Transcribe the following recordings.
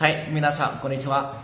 Hey, minasan konnichiwa.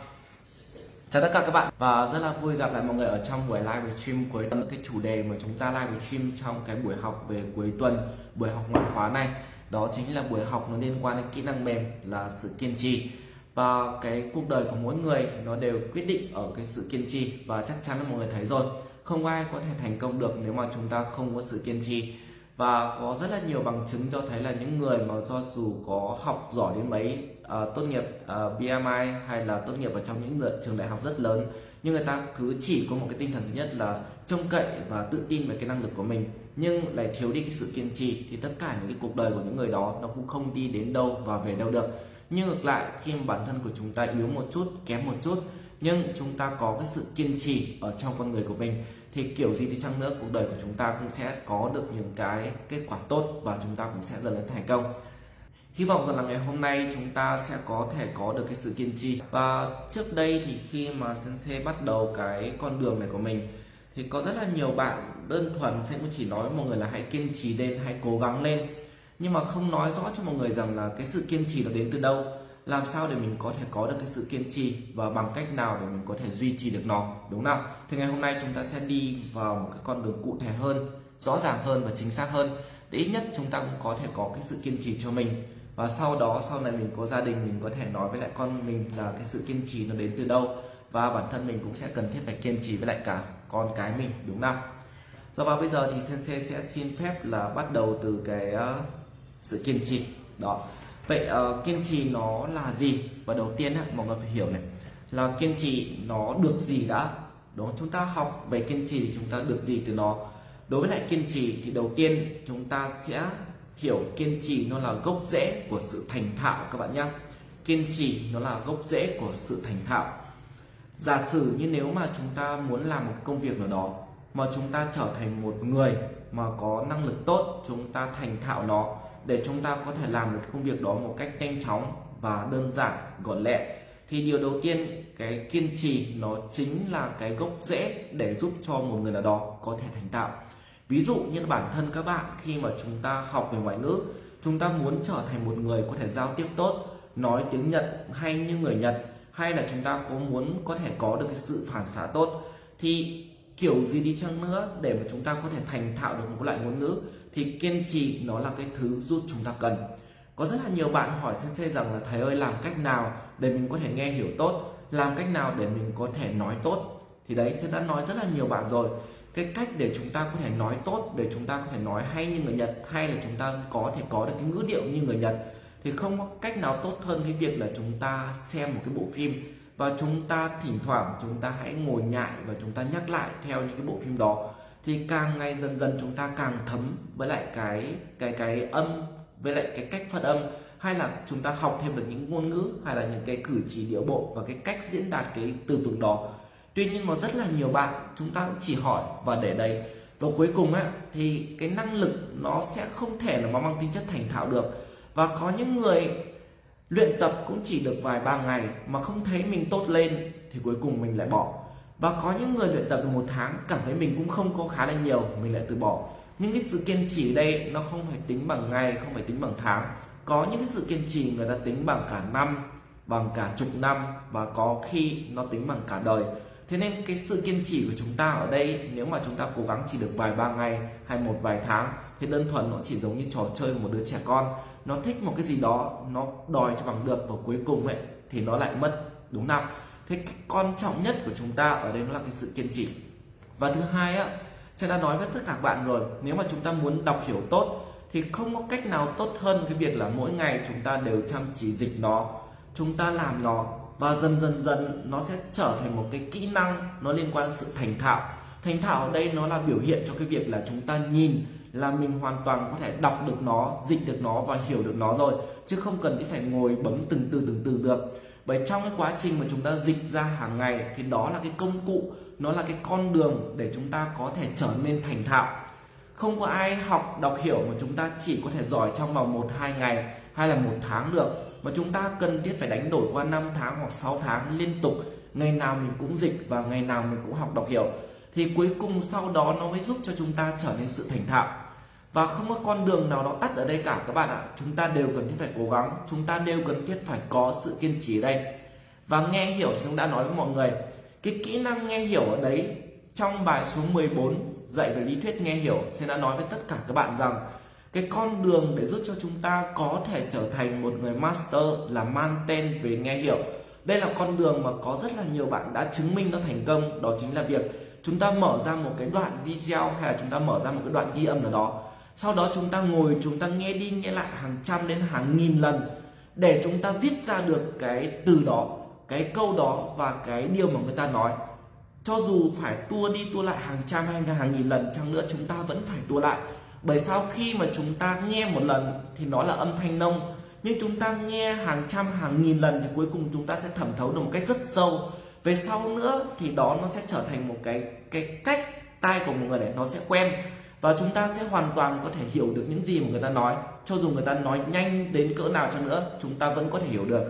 Chào tất cả các bạn. Và rất là vui gặp lại mọi người ở trong buổi live stream cuối tuần. Cái chủ đề mà chúng ta live stream trong cái buổi học về cuối tuần buổi học ngoại khóa này đó chính là buổi học nó liên quan đến kỹ năng mềm là sự kiên trì. Và cái cuộc đời của mỗi người nó đều quyết định ở cái sự kiên trì và chắc chắn là mọi người thấy rồi. Không ai có thể thành công được nếu mà chúng ta không có sự kiên trì. Và có rất là nhiều bằng chứng cho thấy là những người mà do dù có học giỏi đến mấy uh, tốt nghiệp ờ, uh, BMI hay là tốt nghiệp ở trong những trường đại học rất lớn nhưng người ta cứ chỉ có một cái tinh thần thứ nhất là trông cậy và tự tin về cái năng lực của mình nhưng lại thiếu đi cái sự kiên trì thì tất cả những cái cuộc đời của những người đó nó cũng không đi đến đâu và về đâu được. Nhưng ngược lại khi mà bản thân của chúng ta yếu một chút kém một chút nhưng chúng ta có cái sự kiên trì ở trong con người của mình thì kiểu gì thì chăng nữa cuộc đời của chúng ta cũng sẽ có được những cái kết quả tốt và chúng ta cũng sẽ dần lên thành công hy vọng rằng là ngày hôm nay chúng ta sẽ có thể có được cái sự kiên trì. Và trước đây thì khi mà sensei bắt đầu cái con đường này của mình, thì có rất là nhiều bạn đơn thuần sẽ cũng chỉ nói với mọi người là hãy kiên trì lên, hãy cố gắng lên. Nhưng mà không nói rõ cho mọi người rằng là cái sự kiên trì nó đến từ đâu, làm sao để mình có thể có được cái sự kiên trì và bằng cách nào để mình có thể duy trì được nó, đúng không thì ngày hôm nay chúng ta sẽ đi vào một cái con đường cụ thể hơn, rõ ràng hơn và chính xác hơn. Để ít nhất chúng ta cũng có thể có cái sự kiên trì cho mình và sau đó sau này mình có gia đình mình có thể nói với lại con mình là cái sự kiên trì nó đến từ đâu. Và bản thân mình cũng sẽ cần thiết phải kiên trì với lại cả con cái mình đúng không do và bây giờ thì sensei sẽ xin phép là bắt đầu từ cái uh, sự kiên trì. Đó. Vậy uh, kiên trì nó là gì? Và đầu tiên á, mọi người phải hiểu này. Là kiên trì nó được gì đã? Đúng chúng ta học về kiên trì thì chúng ta được gì từ nó? Đối với lại kiên trì thì đầu tiên chúng ta sẽ hiểu kiên trì nó là gốc rễ của sự thành thạo các bạn nhé kiên trì nó là gốc rễ của sự thành thạo. Giả sử như nếu mà chúng ta muốn làm một công việc nào đó, mà chúng ta trở thành một người mà có năng lực tốt, chúng ta thành thạo nó để chúng ta có thể làm được cái công việc đó một cách nhanh chóng và đơn giản, gọn lẹ, thì điều đầu tiên, cái kiên trì nó chính là cái gốc rễ để giúp cho một người nào đó có thể thành tạo ví dụ như bản thân các bạn, khi mà chúng ta học về ngoại ngữ, chúng ta muốn trở thành một người có thể giao tiếp tốt, nói tiếng nhật hay như người nhật, hay là chúng ta có muốn có thể có được cái sự phản xạ tốt, thì kiểu gì đi chăng nữa, để mà chúng ta có thể thành thạo được một loại ngôn ngữ, thì kiên trì nó là cái thứ giúp chúng ta cần. Có rất là nhiều bạn hỏi sensei rằng là, thầy ơi, làm cách nào để mình có thể nghe hiểu tốt? Làm cách nào để mình có thể nói tốt? Thì đấy sẽ đã nói rất là nhiều bạn rồi cái cách để chúng ta có thể nói tốt, để chúng ta có thể nói hay như người Nhật, hay là chúng ta có thể có được cái ngữ điệu như người Nhật, thì không có cách nào tốt hơn cái việc là chúng ta xem một cái bộ phim. Và chúng ta thỉnh thoảng chúng ta hãy ngồi nhại và chúng ta nhắc lại theo những cái bộ phim đó. Thì càng ngày dần dần chúng ta càng thấm với lại cái cái cái âm, với lại cái cách phát âm. Hay là chúng ta học thêm được những ngôn ngữ, hay là những cái cử chỉ điệu bộ và cái cách diễn đạt cái từ vựng đó tuy nhiên mà rất là nhiều bạn, chúng ta cũng chỉ hỏi và để đấy. Và cuối cùng á, thì cái năng lực nó sẽ không thể là mang tính chất thành thạo được. Và có những người luyện tập cũng chỉ được vài ba ngày mà không thấy mình tốt lên thì cuối cùng mình lại bỏ. Và có những người luyện tập được một tháng, cảm thấy mình cũng không có khá là nhiều, mình lại từ bỏ. Nhưng cái sự kiên trì đây, nó không phải tính bằng ngày, không phải tính bằng tháng. Có những cái sự kiên trì người ta tính bằng cả năm, bằng cả chục năm, và có khi nó tính bằng cả đời thế nên cái sự kiên trì của chúng ta ở đây, nếu mà chúng ta cố gắng chỉ được vài ba ngày hay một vài tháng, thì đơn thuần nó chỉ giống như trò chơi của một đứa trẻ con. Nó thích một cái gì đó, nó đòi cho bằng được và cuối cùng ấy, thì nó lại mất, đúng không thế cái quan trọng nhất của chúng ta ở đây nó là cái sự kiên trì. Và thứ hai á sẽ đã nói với tất cả các bạn rồi, nếu mà chúng ta muốn đọc hiểu tốt, thì không có cách nào tốt hơn cái việc là mỗi ngày chúng ta đều chăm chỉ dịch nó, chúng ta làm nó và dần dần dần nó sẽ trở thành một cái kỹ năng nó liên quan đến sự thành thạo. Thành thạo ở đây nó là biểu hiện cho cái việc là chúng ta nhìn là mình hoàn toàn có thể đọc được nó, dịch được nó và hiểu được nó rồi, chứ không cần phải ngồi bấm từng từ từng từ được. Bởi trong cái quá trình mà chúng ta dịch ra hàng ngày thì đó là cái công cụ, nó là cái con đường để chúng ta có thể trở nên thành thạo. Không có ai học, đọc hiểu mà chúng ta chỉ có thể giỏi trong vòng một, hai ngày hay là một tháng được mà chúng ta cần thiết phải đánh đổi qua 5 tháng hoặc 6 tháng liên tục. Ngày nào mình cũng dịch và ngày nào mình cũng học đọc hiểu. Thì cuối cùng sau đó nó mới giúp cho chúng ta trở nên sự thành thạo. Và không có con đường nào nó tắt ở đây cả các bạn ạ. Chúng ta đều cần thiết phải cố gắng. Chúng ta đều cần thiết phải có sự kiên trì ở đây. Và nghe hiểu thì chúng đã nói với mọi người, cái kỹ năng nghe hiểu ở đấy, trong bài số 14 dạy về lý thuyết nghe hiểu sẽ đã nói với tất cả các bạn rằng cái con đường để giúp cho chúng ta có thể trở thành một người master là mang tên về nghe hiểu. Đây là con đường mà có rất là nhiều bạn đã chứng minh nó thành công, đó chính là việc chúng ta mở ra một cái đoạn video hay là chúng ta mở ra một cái đoạn ghi âm nào đó. Sau đó chúng ta ngồi, chúng ta nghe đi nghe lại hàng trăm đến hàng nghìn lần để chúng ta viết ra được cái từ đó, cái câu đó và cái điều mà người ta nói. Cho dù phải tua đi tua lại hàng trăm hay hàng nghìn lần, chăng nữa chúng ta vẫn phải tua lại bởi sau khi mà chúng ta nghe một lần thì nó là âm thanh nông, nhưng chúng ta nghe hàng trăm, hàng nghìn lần thì cuối cùng chúng ta sẽ thẩm thấu được một cách rất sâu. Về sau nữa thì đó nó sẽ trở thành một cái cái cách tai của một người này nó sẽ quen, và chúng ta sẽ hoàn toàn có thể hiểu được những gì mà người ta nói. Cho dù người ta nói nhanh đến cỡ nào cho nữa, chúng ta vẫn có thể hiểu được.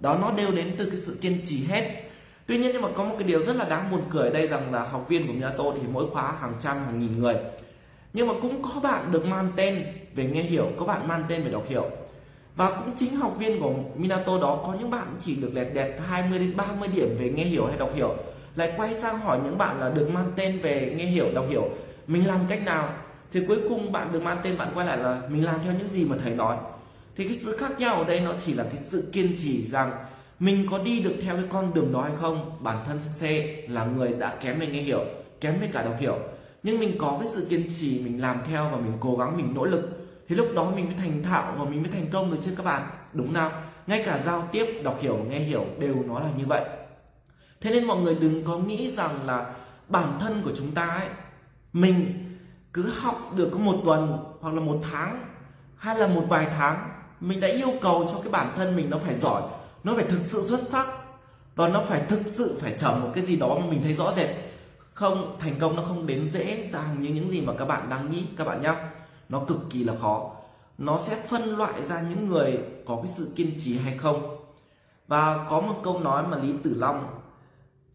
Đó, nó đều đến từ cái sự kiên trì hết. Tuy nhiên nhưng mà có một cái điều rất là đáng buồn cười ở đây rằng là học viên của Minato thì mỗi khóa hàng trăm, hàng nghìn người nhưng mà cũng có bạn được mang tên về nghe hiểu, có bạn mang tên về đọc hiểu. Và cũng chính học viên của Minato đó có những bạn chỉ được lẹt đẹt 20 đến 30 điểm về nghe hiểu hay đọc hiểu, lại quay sang hỏi những bạn là được mang tên về nghe hiểu, đọc hiểu. Mình làm cách nào? Thì cuối cùng bạn được mang tên, bạn quay lại là mình làm theo những gì mà thầy nói. Thì cái sự khác nhau ở đây nó chỉ là cái sự kiên trì rằng mình có đi được theo cái con đường đó hay không. Bản thân sensei là người đã kém về nghe hiểu, kém về cả đọc hiểu nhưng mình có cái sự kiên trì mình làm theo và mình cố gắng, mình nỗ lực, thì lúc đó mình mới thành thạo và mình mới thành công được chứ các bạn. Đúng nào? Ngay cả giao tiếp, đọc hiểu và nghe hiểu đều nó là như vậy. Thế nên mọi người đừng có nghĩ rằng là bản thân của chúng ta ấy, mình cứ học được có một tuần hoặc là một tháng hay là một vài tháng, mình đã yêu cầu cho cái bản thân mình nó phải giỏi, nó phải thực sự xuất sắc và nó phải thực sự phải trở một cái gì đó mà mình thấy rõ rệt không thành công nó không đến dễ dàng như những gì mà các bạn đang nghĩ các bạn nhé nó cực kỳ là khó. Nó sẽ phân loại ra những người có cái sự kiên trì hay không. Và có một câu nói mà lý tử long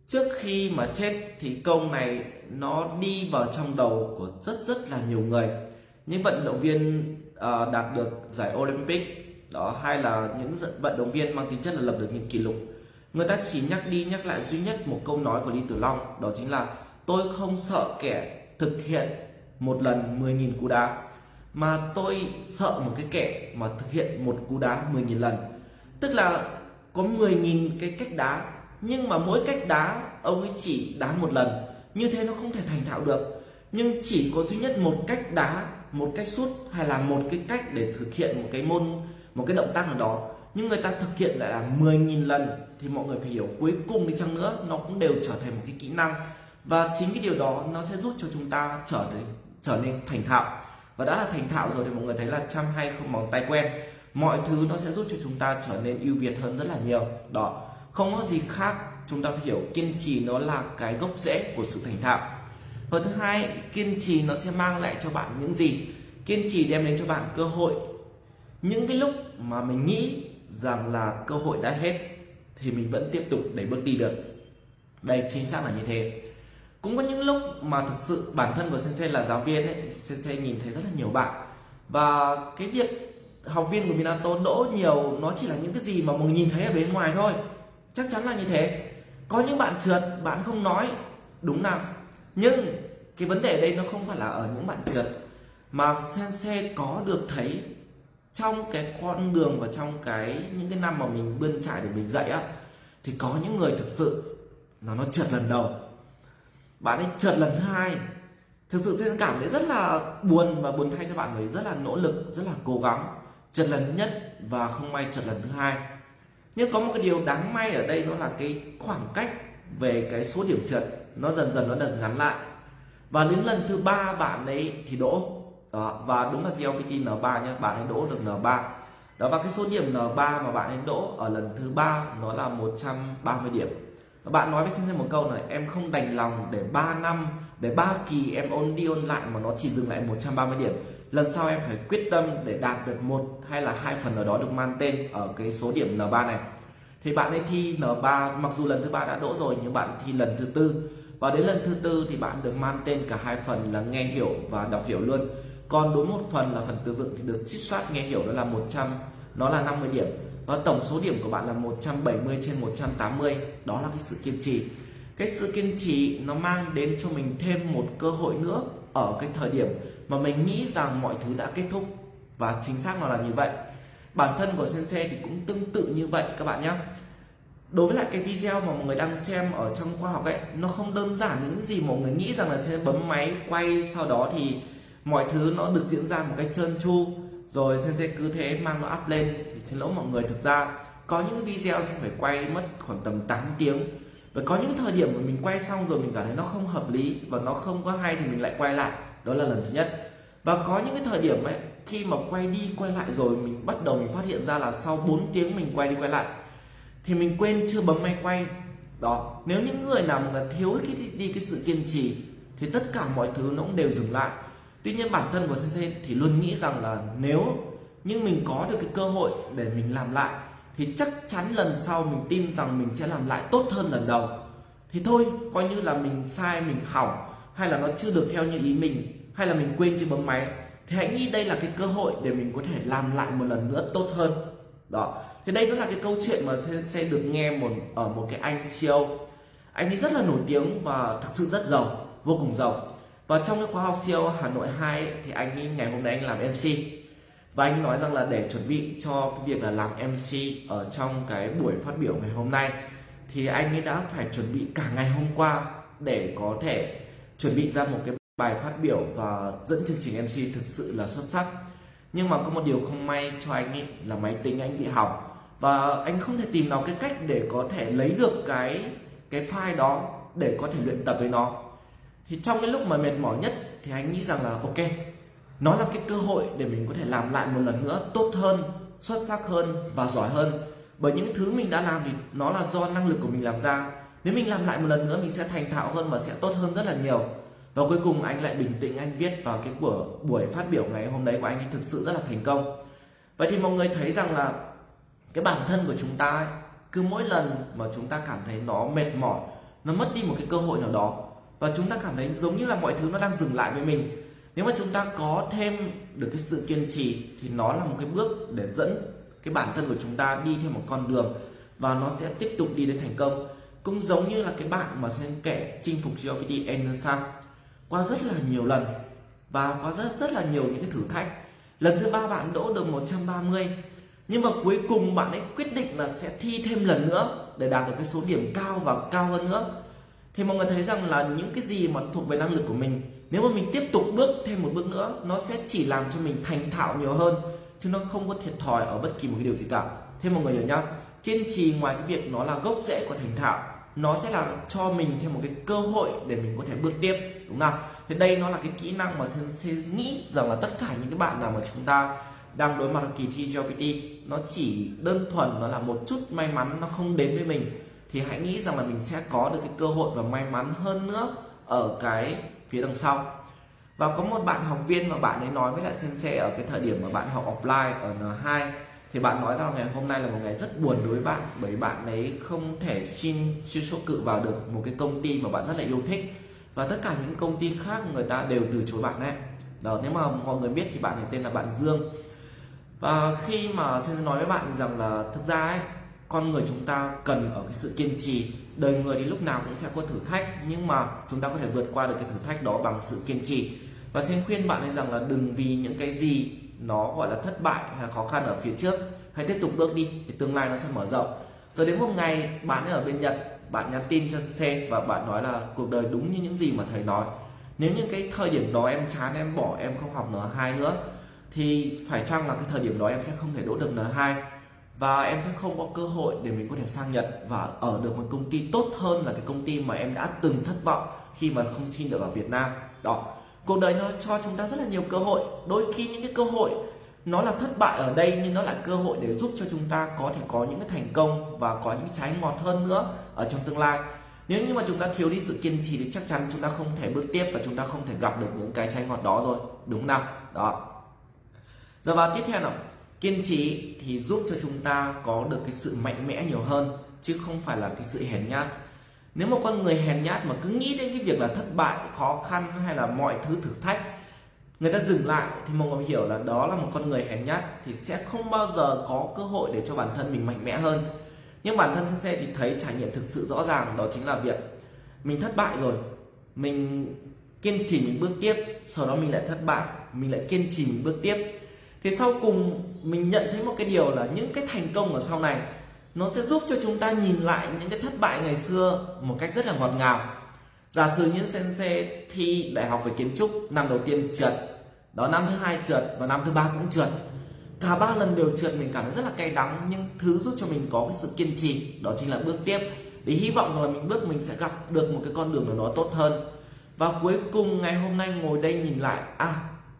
trước khi mà chết thì câu này nó đi vào trong đầu của rất rất là nhiều người. Những vận động viên uh, đạt được giải Olympic đó hay là những vận động viên mang tính chất là lập được những kỷ lục. Người ta chỉ nhắc đi nhắc lại duy nhất một câu nói của Lý Tử Long đó chính là tôi không sợ kẻ thực hiện một lần 10.000 cú đá, mà tôi sợ một cái kẻ mà thực hiện một cú đá 10.000 lần. Tức là có 10.000 cái cách đá, nhưng mà mỗi cách đá ông ấy chỉ đá một lần. Như thế nó không thể thành thạo được. Nhưng chỉ có duy nhất một cách đá, một cách sút hay là một cái cách để thực hiện một cái môn, một cái động tác nào đó. Nhưng người ta thực hiện lại là 10.000 lần thì mọi người phải hiểu. Cuối cùng đi chăng nữa nó cũng đều trở thành một cái kỹ năng và chính cái điều đó nó sẽ giúp cho chúng ta trở nên trở nên thành thạo. Và đã là thành thạo rồi thì mọi người thấy là chăm hay không bằng tay quen. Mọi thứ nó sẽ giúp cho chúng ta trở nên ưu việt hơn rất là nhiều. Đó. Không có gì khác, chúng ta phải hiểu kiên trì nó là cái gốc rễ của sự thành thạo. Và thứ hai, kiên trì nó sẽ mang lại cho bạn những gì? Kiên trì đem đến cho bạn cơ hội. Những cái lúc mà mình nghĩ rằng là cơ hội đã hết thì mình vẫn tiếp tục để bước đi được. Đây chính xác là như thế cũng có những lúc mà thực sự bản thân của sensei là giáo viên ấy, sensei nhìn thấy rất là nhiều bạn. Và cái việc học viên của Minato đỗ nhiều, nó chỉ là những cái gì mà mình nhìn thấy ở bên ngoài thôi. Chắc chắn là như thế. Có những bạn trượt, bạn không nói, đúng nào. Nhưng cái vấn đề đây nó không phải là ở những bạn trượt, mà sensei có được thấy trong cái con đường và trong cái những cái năm mà mình bươn trải để mình dạy á, thì có những người thực sự nó nó trượt lần đầu bạn ấy trượt lần hai. Thực sự sẽ cảm thấy rất là buồn và buồn thay cho bạn ấy rất là nỗ lực rất là cố gắng. Trượt lần thứ nhất và không may trượt lần thứ hai. Nhưng có một cái điều đáng may ở đây nó là cái khoảng cách về cái số điểm trượt nó dần dần nó được ngắn lại. Và đến lần thứ ba bạn ấy thì đỗ. Đó, và đúng là GLPT N3 nhé bạn ấy đỗ được N3 đó và cái số điểm N3 mà bạn ấy đỗ ở lần thứ ba nó là 130 điểm bạn nói với sinh viên một câu này, em không đành lòng để 3 năm, để 3 kỳ em ôn đi ôn lại mà nó chỉ dừng lại 130 điểm. Lần sau em phải quyết tâm để đạt được một hay là hai phần ở đó được mang tên ở cái số điểm N3 này. Thì bạn ấy thi N3 mặc dù lần thứ ba đã đỗ rồi nhưng bạn thi lần thứ tư. Và đến lần thứ tư thì bạn được mang tên cả hai phần là nghe hiểu và đọc hiểu luôn. Còn đối một phần là phần từ vựng thì được xích soát nghe hiểu, đó là 100 nó là 50 điểm và tổng số điểm của bạn là 170 trên 180 đó là cái sự kiên trì. Cái sự kiên trì nó mang đến cho mình thêm một cơ hội nữa ở cái thời điểm mà mình nghĩ rằng mọi thứ đã kết thúc. Và chính xác nó là như vậy. Bản thân của sensei thì cũng tương tự như vậy các bạn nhé. Đối với lại cái video mà mọi người đang xem ở trong khoa học ấy, nó không đơn giản những gì mọi người nghĩ rằng là sẽ bấm máy quay sau đó thì mọi thứ nó được diễn ra một cách trơn tru rồi sensei cứ thế mang nó up lên thì xin lỗi mọi người. Thực ra, có những cái video sẽ phải quay mất khoảng tầm 8 tiếng. Và có những thời điểm mà mình quay xong rồi mình cảm thấy nó không hợp lý và nó không có hay thì mình lại quay lại. Đó là lần thứ nhất. Và có những cái thời điểm ấy, khi mà quay đi quay lại rồi mình bắt đầu mình phát hiện ra là sau 4 tiếng mình quay đi quay lại, thì mình quên chưa bấm máy quay. Đó, nếu những người nào mà thiếu cái, đi cái sự kiên trì thì tất cả mọi thứ nó cũng đều dừng lại tuy nhiên bản thân của sensei thì luôn nghĩ rằng là nếu nhưng mình có được cái cơ hội để mình làm lại thì chắc chắn lần sau mình tin rằng mình sẽ làm lại tốt hơn lần đầu. Thì thôi coi như là mình sai mình hỏng hay là nó chưa được theo như ý mình hay là mình quên chưa bấm máy thì hãy nghĩ đây là cái cơ hội để mình có thể làm lại một lần nữa tốt hơn. Đó. Thì đây cũng là cái câu chuyện mà sẽ, sẽ được nghe một ở một cái anh CEO anh ấy rất là nổi tiếng và thực sự rất giàu vô cùng giàu và trong cái khóa học CEO Hà Nội 2 ấy, thì anh ấy, ngày hôm nay anh làm MC và anh nói rằng là để chuẩn bị cho cái việc là làm MC ở trong cái buổi phát biểu ngày hôm nay thì anh ấy đã phải chuẩn bị cả ngày hôm qua để có thể chuẩn bị ra một cái bài phát biểu và dẫn chương trình MC thực sự là xuất sắc. Nhưng mà có một điều không may cho anh ấy là máy tính anh bị hỏng. Và anh không thể tìm nào cái cách để có thể lấy được cái cái file đó để có thể luyện tập với nó thì trong cái lúc mà mệt mỏi nhất thì anh nghĩ rằng là ok nó là cái cơ hội để mình có thể làm lại một lần nữa tốt hơn xuất sắc hơn và giỏi hơn. Bởi những thứ mình đã làm thì nó là do năng lực của mình làm ra. Nếu mình làm lại một lần nữa mình sẽ thành thạo hơn và sẽ tốt hơn rất là nhiều. Và cuối cùng anh lại bình tĩnh anh viết vào cái của buổi phát biểu ngày hôm đấy của anh ấy thực sự rất là thành công. Vậy thì mọi người thấy rằng là cái bản thân của chúng ta ấy, cứ mỗi lần mà chúng ta cảm thấy nó mệt mỏi nó mất đi một cái cơ hội nào đó và chúng ta cảm thấy giống như là mọi thứ nó đang dừng lại với mình. Nếu mà chúng ta có thêm được cái sự kiên trì thì nó là một cái bước để dẫn cái bản thân của chúng ta đi theo một con đường và nó sẽ tiếp tục đi đến thành công. Cũng giống như là cái bạn mà sẽ kể chinh phục GPT Anderson qua rất là nhiều lần và có rất rất là nhiều những cái thử thách. Lần thứ ba bạn đỗ được 130 nhưng mà cuối cùng bạn ấy quyết định là sẽ thi thêm lần nữa để đạt được cái số điểm cao và cao hơn nữa thì mọi người thấy rằng là những cái gì mà thuộc về năng lực của mình, nếu mà mình tiếp tục bước thêm một bước nữa, nó sẽ chỉ làm cho mình thành thạo nhiều hơn, chứ nó không có thiệt thòi ở bất kỳ một cái điều gì cả. Thế mọi người hiểu nhá? Kiên trì ngoài cái việc nó là gốc rễ của thành thạo, nó sẽ là cho mình thêm một cái cơ hội để mình có thể bước tiếp, đúng không? Thì đây nó là cái kỹ năng mà sẽ nghĩ rằng là tất cả những cái bạn nào mà chúng ta đang đối mặt kỳ thi GPT nó chỉ đơn thuần nó là một chút may mắn, nó không đến với mình thì hãy nghĩ rằng là mình sẽ có được cái cơ hội và may mắn hơn nữa ở cái phía đằng sau. Và có một bạn học viên mà bạn ấy nói với lại sensei ở cái thời điểm mà bạn học offline ở N2 thì bạn nói rằng ngày hôm nay là một ngày rất buồn đối với bạn, bởi bạn ấy không thể xin siêu số cự vào được một cái công ty mà bạn rất là yêu thích. Và tất cả những công ty khác người ta đều từ chối bạn ấy. Đó, nếu mà mọi người biết thì bạn ấy tên là bạn Dương. Và khi mà xin nói với bạn rằng là thực ra ấy con người chúng ta cần ở cái sự kiên trì. Đời người thì lúc nào cũng sẽ có thử thách, nhưng mà chúng ta có thể vượt qua được cái thử thách đó bằng sự kiên trì. Và xin khuyên bạn ấy rằng là đừng vì những cái gì nó gọi là thất bại hay là khó khăn ở phía trước, hãy tiếp tục bước đi thì tương lai nó sẽ mở rộng. Rồi đến một ngày bạn ấy ở bên nhật, bạn nhắn tin cho xe và bạn nói là cuộc đời đúng như những gì mà thầy nói. Nếu như cái thời điểm đó em chán, em bỏ, em không học n hai nữa, thì phải chăng là cái thời điểm đó em sẽ không thể đỗ được n hai? Và em sẽ không có cơ hội để mình có thể sang Nhật và ở được một công ty tốt hơn là cái công ty mà em đã từng thất vọng khi mà không xin được ở Việt Nam. Đó. Cuộc đời nó cho chúng ta rất là nhiều cơ hội. Đôi khi những cái cơ hội, nó là thất bại ở đây nhưng nó là cơ hội để giúp cho chúng ta có thể có những cái thành công và có những trái ngọt hơn nữa ở trong tương lai. Nếu như mà chúng ta thiếu đi sự kiên trì thì chắc chắn chúng ta không thể bước tiếp và chúng ta không thể gặp được những cái trái ngọt đó rồi. Đúng không nào? Đó. Giờ vào tiếp theo nào kiên trì thì giúp cho chúng ta có được cái sự mạnh mẽ nhiều hơn, chứ không phải là cái sự hèn nhát. Nếu một con người hèn nhát mà cứ nghĩ đến cái việc là thất bại, khó khăn hay là mọi thứ thử thách, người ta dừng lại thì mọi người hiểu là đó là một con người hèn nhát thì sẽ không bao giờ có cơ hội để cho bản thân mình mạnh mẽ hơn. Nhưng bản thân sensei thì thấy trải nghiệm thực sự rõ ràng, đó chính là việc mình thất bại rồi, mình kiên trì mình bước tiếp, sau đó mình lại thất bại, mình lại kiên trì mình bước tiếp. Thì sau cùng mình nhận thấy một cái điều là những cái thành công ở sau này, nó sẽ giúp cho chúng ta nhìn lại những cái thất bại ngày xưa một cách rất là ngọt ngào. Giả sử như sensei thi đại học về kiến trúc, năm đầu tiên trượt, đó năm thứ hai trượt và năm thứ ba cũng trượt. Cả ba lần đều trượt mình cảm thấy rất là cay đắng, nhưng thứ giúp cho mình có cái sự kiên trì, đó chính là bước tiếp. Để hy vọng rằng là mình bước, mình sẽ gặp được một cái con đường nào đó tốt hơn. Và cuối cùng ngày hôm nay ngồi đây nhìn lại à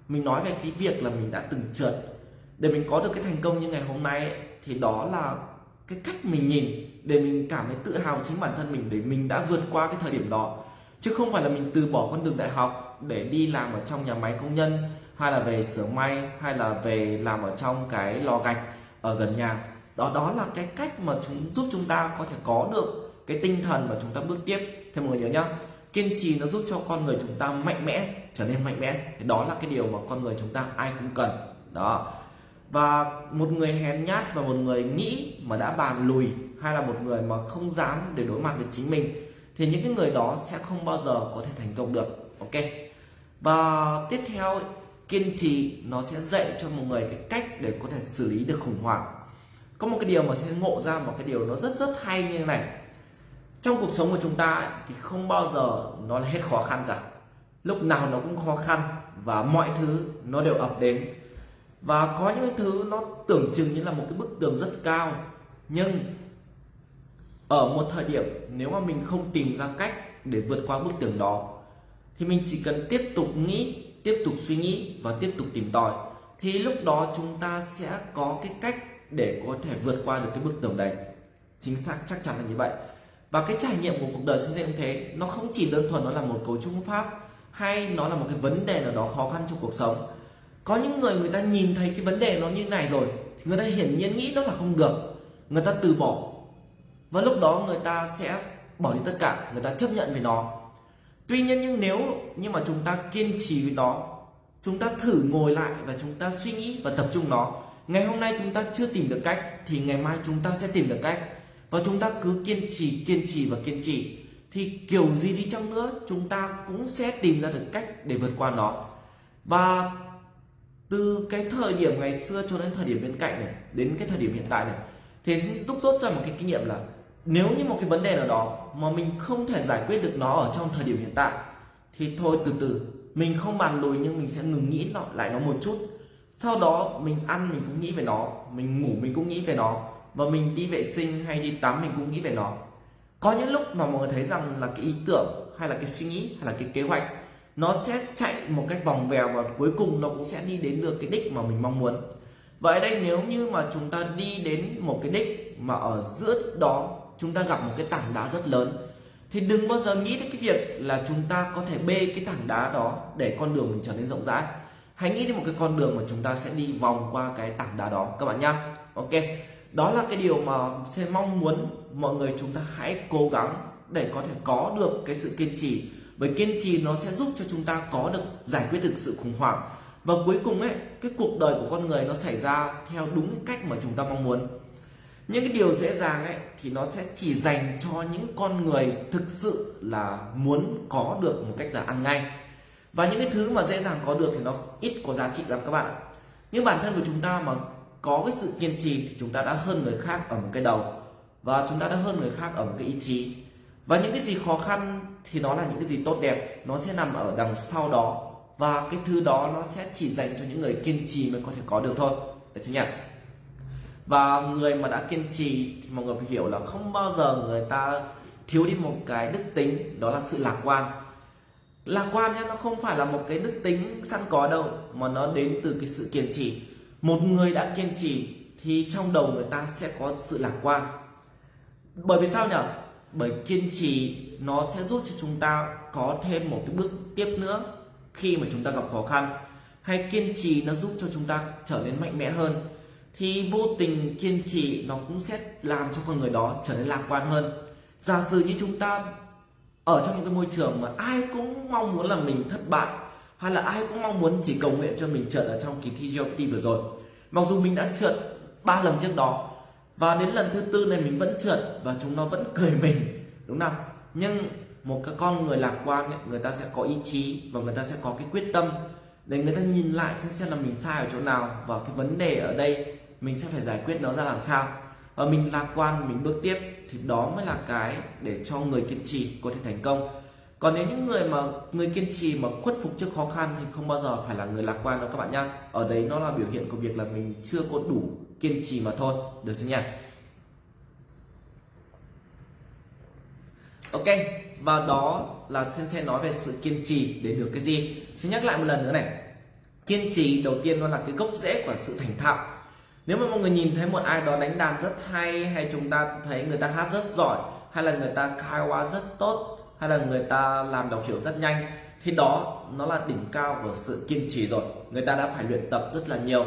mình nói về cái việc là mình đã từng trượt để mình có được cái thành công như ngày hôm nay thì đó là cái cách mình nhìn để mình cảm thấy tự hào chính bản thân mình để mình đã vượt qua cái thời điểm đó. Chứ không phải là mình từ bỏ con đường đại học để đi làm ở trong nhà máy công nhân, hay là về xưởng may, hay là về làm ở trong cái lò gạch ở gần nhà. Đó đó là cái cách mà chúng, giúp chúng ta có thể có được cái tinh thần mà chúng ta bước tiếp. Thì mọi người nhớ nhá, kiên trì nó giúp cho con người chúng ta mạnh mẽ, trở nên mạnh mẽ. Thì đó là cái điều mà con người chúng ta ai cũng cần. Đó và một người hèn nhát và một người nghĩ mà đã bàn lùi, hay là một người mà không dám để đối mặt với chính mình, thì những cái người đó sẽ không bao giờ có thể thành công được. Ok? Và tiếp theo, kiên trì, nó sẽ dạy cho một người cái cách để có thể xử lý được khủng hoảng. Có một cái điều mà sẽ ngộ ra một cái điều nó rất rất hay như thế này. Trong cuộc sống của chúng ta thì không bao giờ nó là hết khó khăn cả. Lúc nào nó cũng khó khăn và mọi thứ nó đều ập đến và có những thứ nó tưởng chừng như là một cái bức tường rất cao. Nhưng ở một thời điểm nếu mà mình không tìm ra cách để vượt qua bức tường đó, thì mình chỉ cần tiếp tục nghĩ, tiếp tục suy nghĩ và tiếp tục tìm tòi, thì lúc đó chúng ta sẽ có cái cách để có thể vượt qua được cái bức tường đấy. Chính xác, chắc chắn là như vậy. Và cái trải nghiệm của cuộc đời sinh viên cũng thế. Nó không chỉ đơn thuần nó là một cấu trúc pháp hay nó là một cái vấn đề nào đó khó khăn trong cuộc sống có những người người ta nhìn thấy cái vấn đề nó như này rồi, thì người ta hiển nhiên nghĩ đó là không được. Người ta từ bỏ. Và lúc đó người ta sẽ bỏ đi tất cả, người ta chấp nhận với nó. Tuy nhiên nhưng nếu nhưng mà chúng ta kiên trì với nó, chúng ta thử ngồi lại và chúng ta suy nghĩ và tập trung nó, ngày hôm nay chúng ta chưa tìm được cách, thì ngày mai chúng ta sẽ tìm được cách. Và chúng ta cứ kiên trì kiên trì và kiên trì. Thì kiểu gì đi chăng nữa, chúng ta cũng sẽ tìm ra được cách để vượt qua nó. Và từ cái thời điểm ngày xưa cho đến thời điểm bên cạnh này, đến cái thời điểm hiện tại này, thì đúc rút ra một cái kinh nghiệm là nếu như một cái vấn đề nào đó mà mình không thể giải quyết được nó ở trong thời điểm hiện tại, thì thôi từ từ, mình không bàn lùi nhưng mình sẽ ngừng nghĩ nó, lại nó một chút. Sau đó mình ăn mình cũng nghĩ về nó, mình ngủ mình cũng nghĩ về nó, và mình đi vệ sinh hay đi tắm mình cũng nghĩ về nó. Có những lúc mà mọi người thấy rằng là cái ý tưởng hay là cái suy nghĩ hay là cái kế hoạch nó sẽ chạy một cách vòng vèo và cuối cùng nó cũng sẽ đi đến được cái đích mà mình mong muốn. Vậy đây, nếu như mà chúng ta đi đến một cái đích mà ở giữa đó chúng ta gặp một cái tảng đá rất lớn, thì đừng bao giờ nghĩ đến cái việc là chúng ta có thể bê cái tảng đá đó để con đường mình trở nên rộng rãi. Hãy nghĩ đến một cái con đường mà chúng ta sẽ đi vòng qua cái tảng đá đó, các bạn nhá. Ok, đó là cái điều mà sẽ mong muốn mọi người chúng ta hãy cố gắng để có thể có được cái sự kiên trì bởi kiên trì, nó sẽ giúp cho chúng ta có được, giải quyết được sự khủng hoảng. Và cuối cùng ấy, cái cuộc đời của con người nó xảy ra theo đúng cái cách mà chúng ta mong muốn. Những cái điều dễ dàng ấy, thì nó sẽ chỉ dành cho những con người thực sự là muốn có được một cách là ăn ngay. Và những cái thứ mà dễ dàng có được thì nó ít có giá trị lắm các bạn. Nhưng bản thân của chúng ta mà có cái sự kiên trì thì chúng ta đã hơn người khác ở một cái đầu. Và chúng ta đã hơn người khác ở một cái ý chí và những cái gì khó khăn thì nó là những cái gì tốt đẹp. Nó sẽ nằm ở đằng sau đó. Và cái thứ đó nó sẽ chỉ dành cho những người kiên trì mới có thể có được thôi. Được chưa nhỉ? Và người mà đã kiên trì thì mọi người phải hiểu là không bao giờ người ta thiếu đi một cái đức tính, đó là sự lạc quan. Lạc quan nhá, nó không phải là một cái đức tính sẵn có đâu, mà nó đến từ cái sự kiên trì. Một người đã kiên trì thì trong đầu người ta sẽ có sự lạc quan. Bởi vì sao nhỉ? Bởi kiên trì, nó sẽ giúp cho chúng ta có thêm một cái bước tiếp nữa khi mà chúng ta gặp khó khăn. Hay kiên trì nó giúp cho chúng ta trở nên mạnh mẽ hơn. Thì vô tình kiên trì nó cũng sẽ làm cho con người đó trở nên lạc quan hơn. Giả sử như chúng ta ở trong một cái môi trường mà ai cũng mong muốn là mình thất bại, hay là ai cũng mong muốn chỉ cầu nguyện cho mình trượt ở trong kỳ thi GPT vừa rồi. Mặc dù mình đã trượt ba lần trước đó và đến lần thứ tư này mình vẫn trượt và chúng nó vẫn cười mình đúng không nhưng một cái con người lạc quan ấy, người ta sẽ có ý chí và người ta sẽ có cái quyết tâm để người ta nhìn lại xem xem là mình sai ở chỗ nào. Và cái vấn đề ở đây mình sẽ phải giải quyết nó ra làm sao. Và mình lạc quan mình bước tiếp thì đó mới là cái để cho người kiên trì có thể thành công. Còn nếu những người mà người kiên trì mà khuất phục trước khó khăn thì không bao giờ phải là người lạc quan đâu các bạn nhá. Ở đấy nó là biểu hiện của việc là mình chưa có đủ kiên trì mà thôi. Được chưa nhỉ ok và đó là sen sẽ nói về sự kiên trì để được cái gì? Xin nhắc lại một lần nữa này. Kiên trì đầu tiên nó là cái gốc rễ của sự thành thạo. Nếu mà mọi người nhìn thấy một ai đó đánh đàn rất hay hay chúng ta thấy người ta hát rất giỏi, hay là người ta khai hóa rất tốt, hay là người ta làm đọc hiểu rất nhanh, thì đó nó là đỉnh cao của sự kiên trì rồi. Người ta đã phải luyện tập rất là nhiều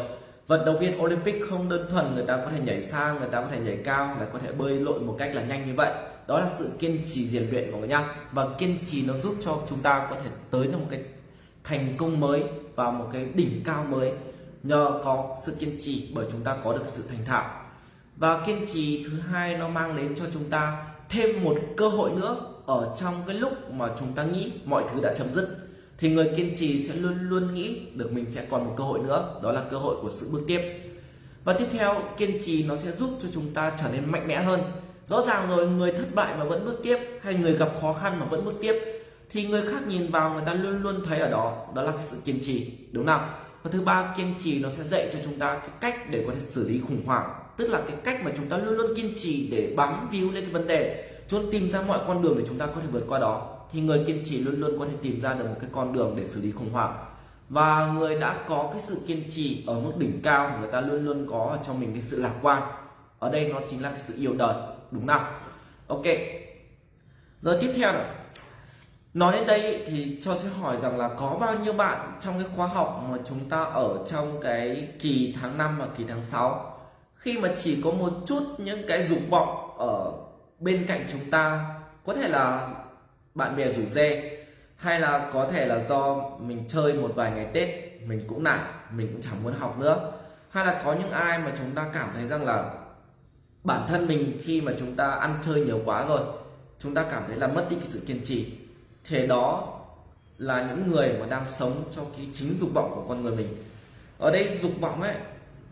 vận động viên Olympic không đơn thuần người ta có thể nhảy xa người ta có thể nhảy cao, hay là có thể bơi lội một cách là nhanh như vậy. Đó là sự kiên trì rèn luyện của người nhau và kiên trì nó giúp cho chúng ta có thể tới được một cái thành công mới và một cái đỉnh cao mới nhờ có sự kiên trì bởi chúng ta có được sự thành thạo. Và kiên trì thứ hai nó mang đến cho chúng ta thêm một cơ hội nữa ở trong cái lúc mà chúng ta nghĩ mọi thứ đã chấm dứt thì người kiên trì sẽ luôn luôn nghĩ được mình sẽ còn một cơ hội nữa, đó là cơ hội của sự bước tiếp. Và tiếp theo, kiên trì nó sẽ giúp cho chúng ta trở nên mạnh mẽ hơn. Rõ ràng rồi, người thất bại mà vẫn bước tiếp hay người gặp khó khăn mà vẫn bước tiếp, thì người khác nhìn vào người ta luôn luôn thấy ở đó đó là cái sự kiên trì, đúng không và thứ ba, kiên trì nó sẽ dạy cho chúng ta cái cách để có thể xử lý khủng hoảng, tức là cái cách mà chúng ta luôn luôn kiên trì để bám víu lên cái vấn đề chúng tìm ra mọi con đường để chúng ta có thể vượt qua đó thì người kiên trì luôn luôn có thể tìm ra được một cái con đường để xử lý khủng hoảng. Và người đã có cái sự kiên trì ở mức đỉnh cao thì người ta luôn luôn có ở trong mình cái sự lạc quan. Ở đây nó chính là cái sự yêu đời, đúng nào? Ok. Giờ tiếp theo này nói đến đây thì cho sẽ hỏi rằng là có bao nhiêu bạn trong cái khóa học mà chúng ta ở trong cái kỳ tháng 5 và kỳ tháng 6 khi mà chỉ có một chút những cái dục vọng ở bên cạnh chúng ta, có thể là bạn bè rủ dê, hay là có thể là do mình chơi một vài ngày Tết, mình cũng nản, mình cũng chẳng muốn học nữa. Hay là có những ai mà chúng ta cảm thấy rằng là bản thân mình khi mà chúng ta ăn chơi nhiều quá rồi, chúng ta cảm thấy là mất đi cái sự kiên trì. Thế đó là những người mà đang sống cho cái chính dục vọng của con người mình. Ở đây dục vọng ấy,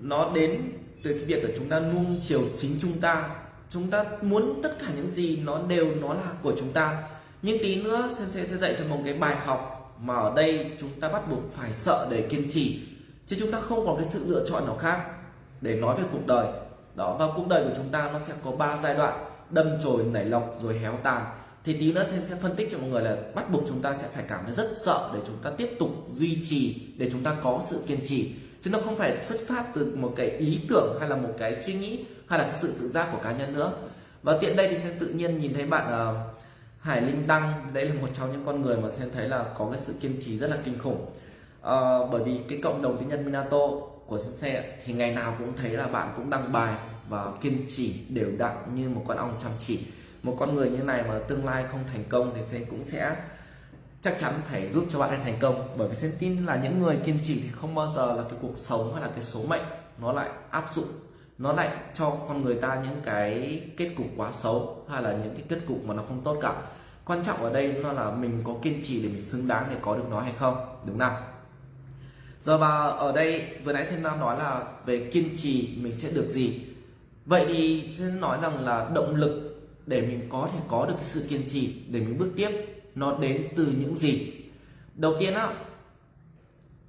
nó đến từ cái việc là chúng ta nuông chiều chính chúng ta. Chúng ta muốn tất cả những gì nó đều nó là của chúng ta nhưng tí nữa Sen sẽ dạy cho một cái bài học mà ở đây chúng ta bắt buộc phải sợ để kiên trì. Chứ chúng ta không có cái sự lựa chọn nào khác để nói về cuộc đời. Đó và cuộc đời của chúng ta nó sẽ có ba giai đoạn đâm chồi nảy lọc rồi héo tàn. Thì tí nữa sen sẽ phân tích cho mọi người là bắt buộc chúng ta sẽ phải cảm thấy rất sợ để chúng ta tiếp tục duy trì để chúng ta có sự kiên trì. Chứ nó không phải xuất phát từ một cái ý tưởng hay là một cái suy nghĩ hay là cái sự tự giác của cá nhân nữa. Và tiện đây thì sẽ tự nhiên nhìn thấy bạn uh, Hải Linh Đăng đấy là một trong những con người mà sen thấy là có cái sự kiên trì rất là kinh khủng. À, bởi vì cái cộng đồng tiếng Nhật Minato của Sensei thì ngày nào cũng thấy là bạn cũng đăng bài và kiên trì đều đặn như một con ong chăm chỉ. Một con người như này mà tương lai không thành công thì Sen cũng sẽ chắc chắn phải giúp cho bạn ấy thành công. Bởi vì Sen tin là những người kiên trì thì không bao giờ là cái cuộc sống hay là cái số mệnh nó lại áp dụng nó lại cho con người ta những cái kết cục quá xấu hay là những cái kết cục mà nó không tốt cả quan trọng ở đây nó là mình có kiên trì để mình xứng đáng để có được nó hay không, đúng không giờ mà ở đây, vừa nãy sen nam nói là về kiên trì mình sẽ được gì? Vậy thì sen nói rằng là động lực để mình có thể có được cái sự kiên trì để mình bước tiếp, nó đến từ những gì? Đầu tiên á,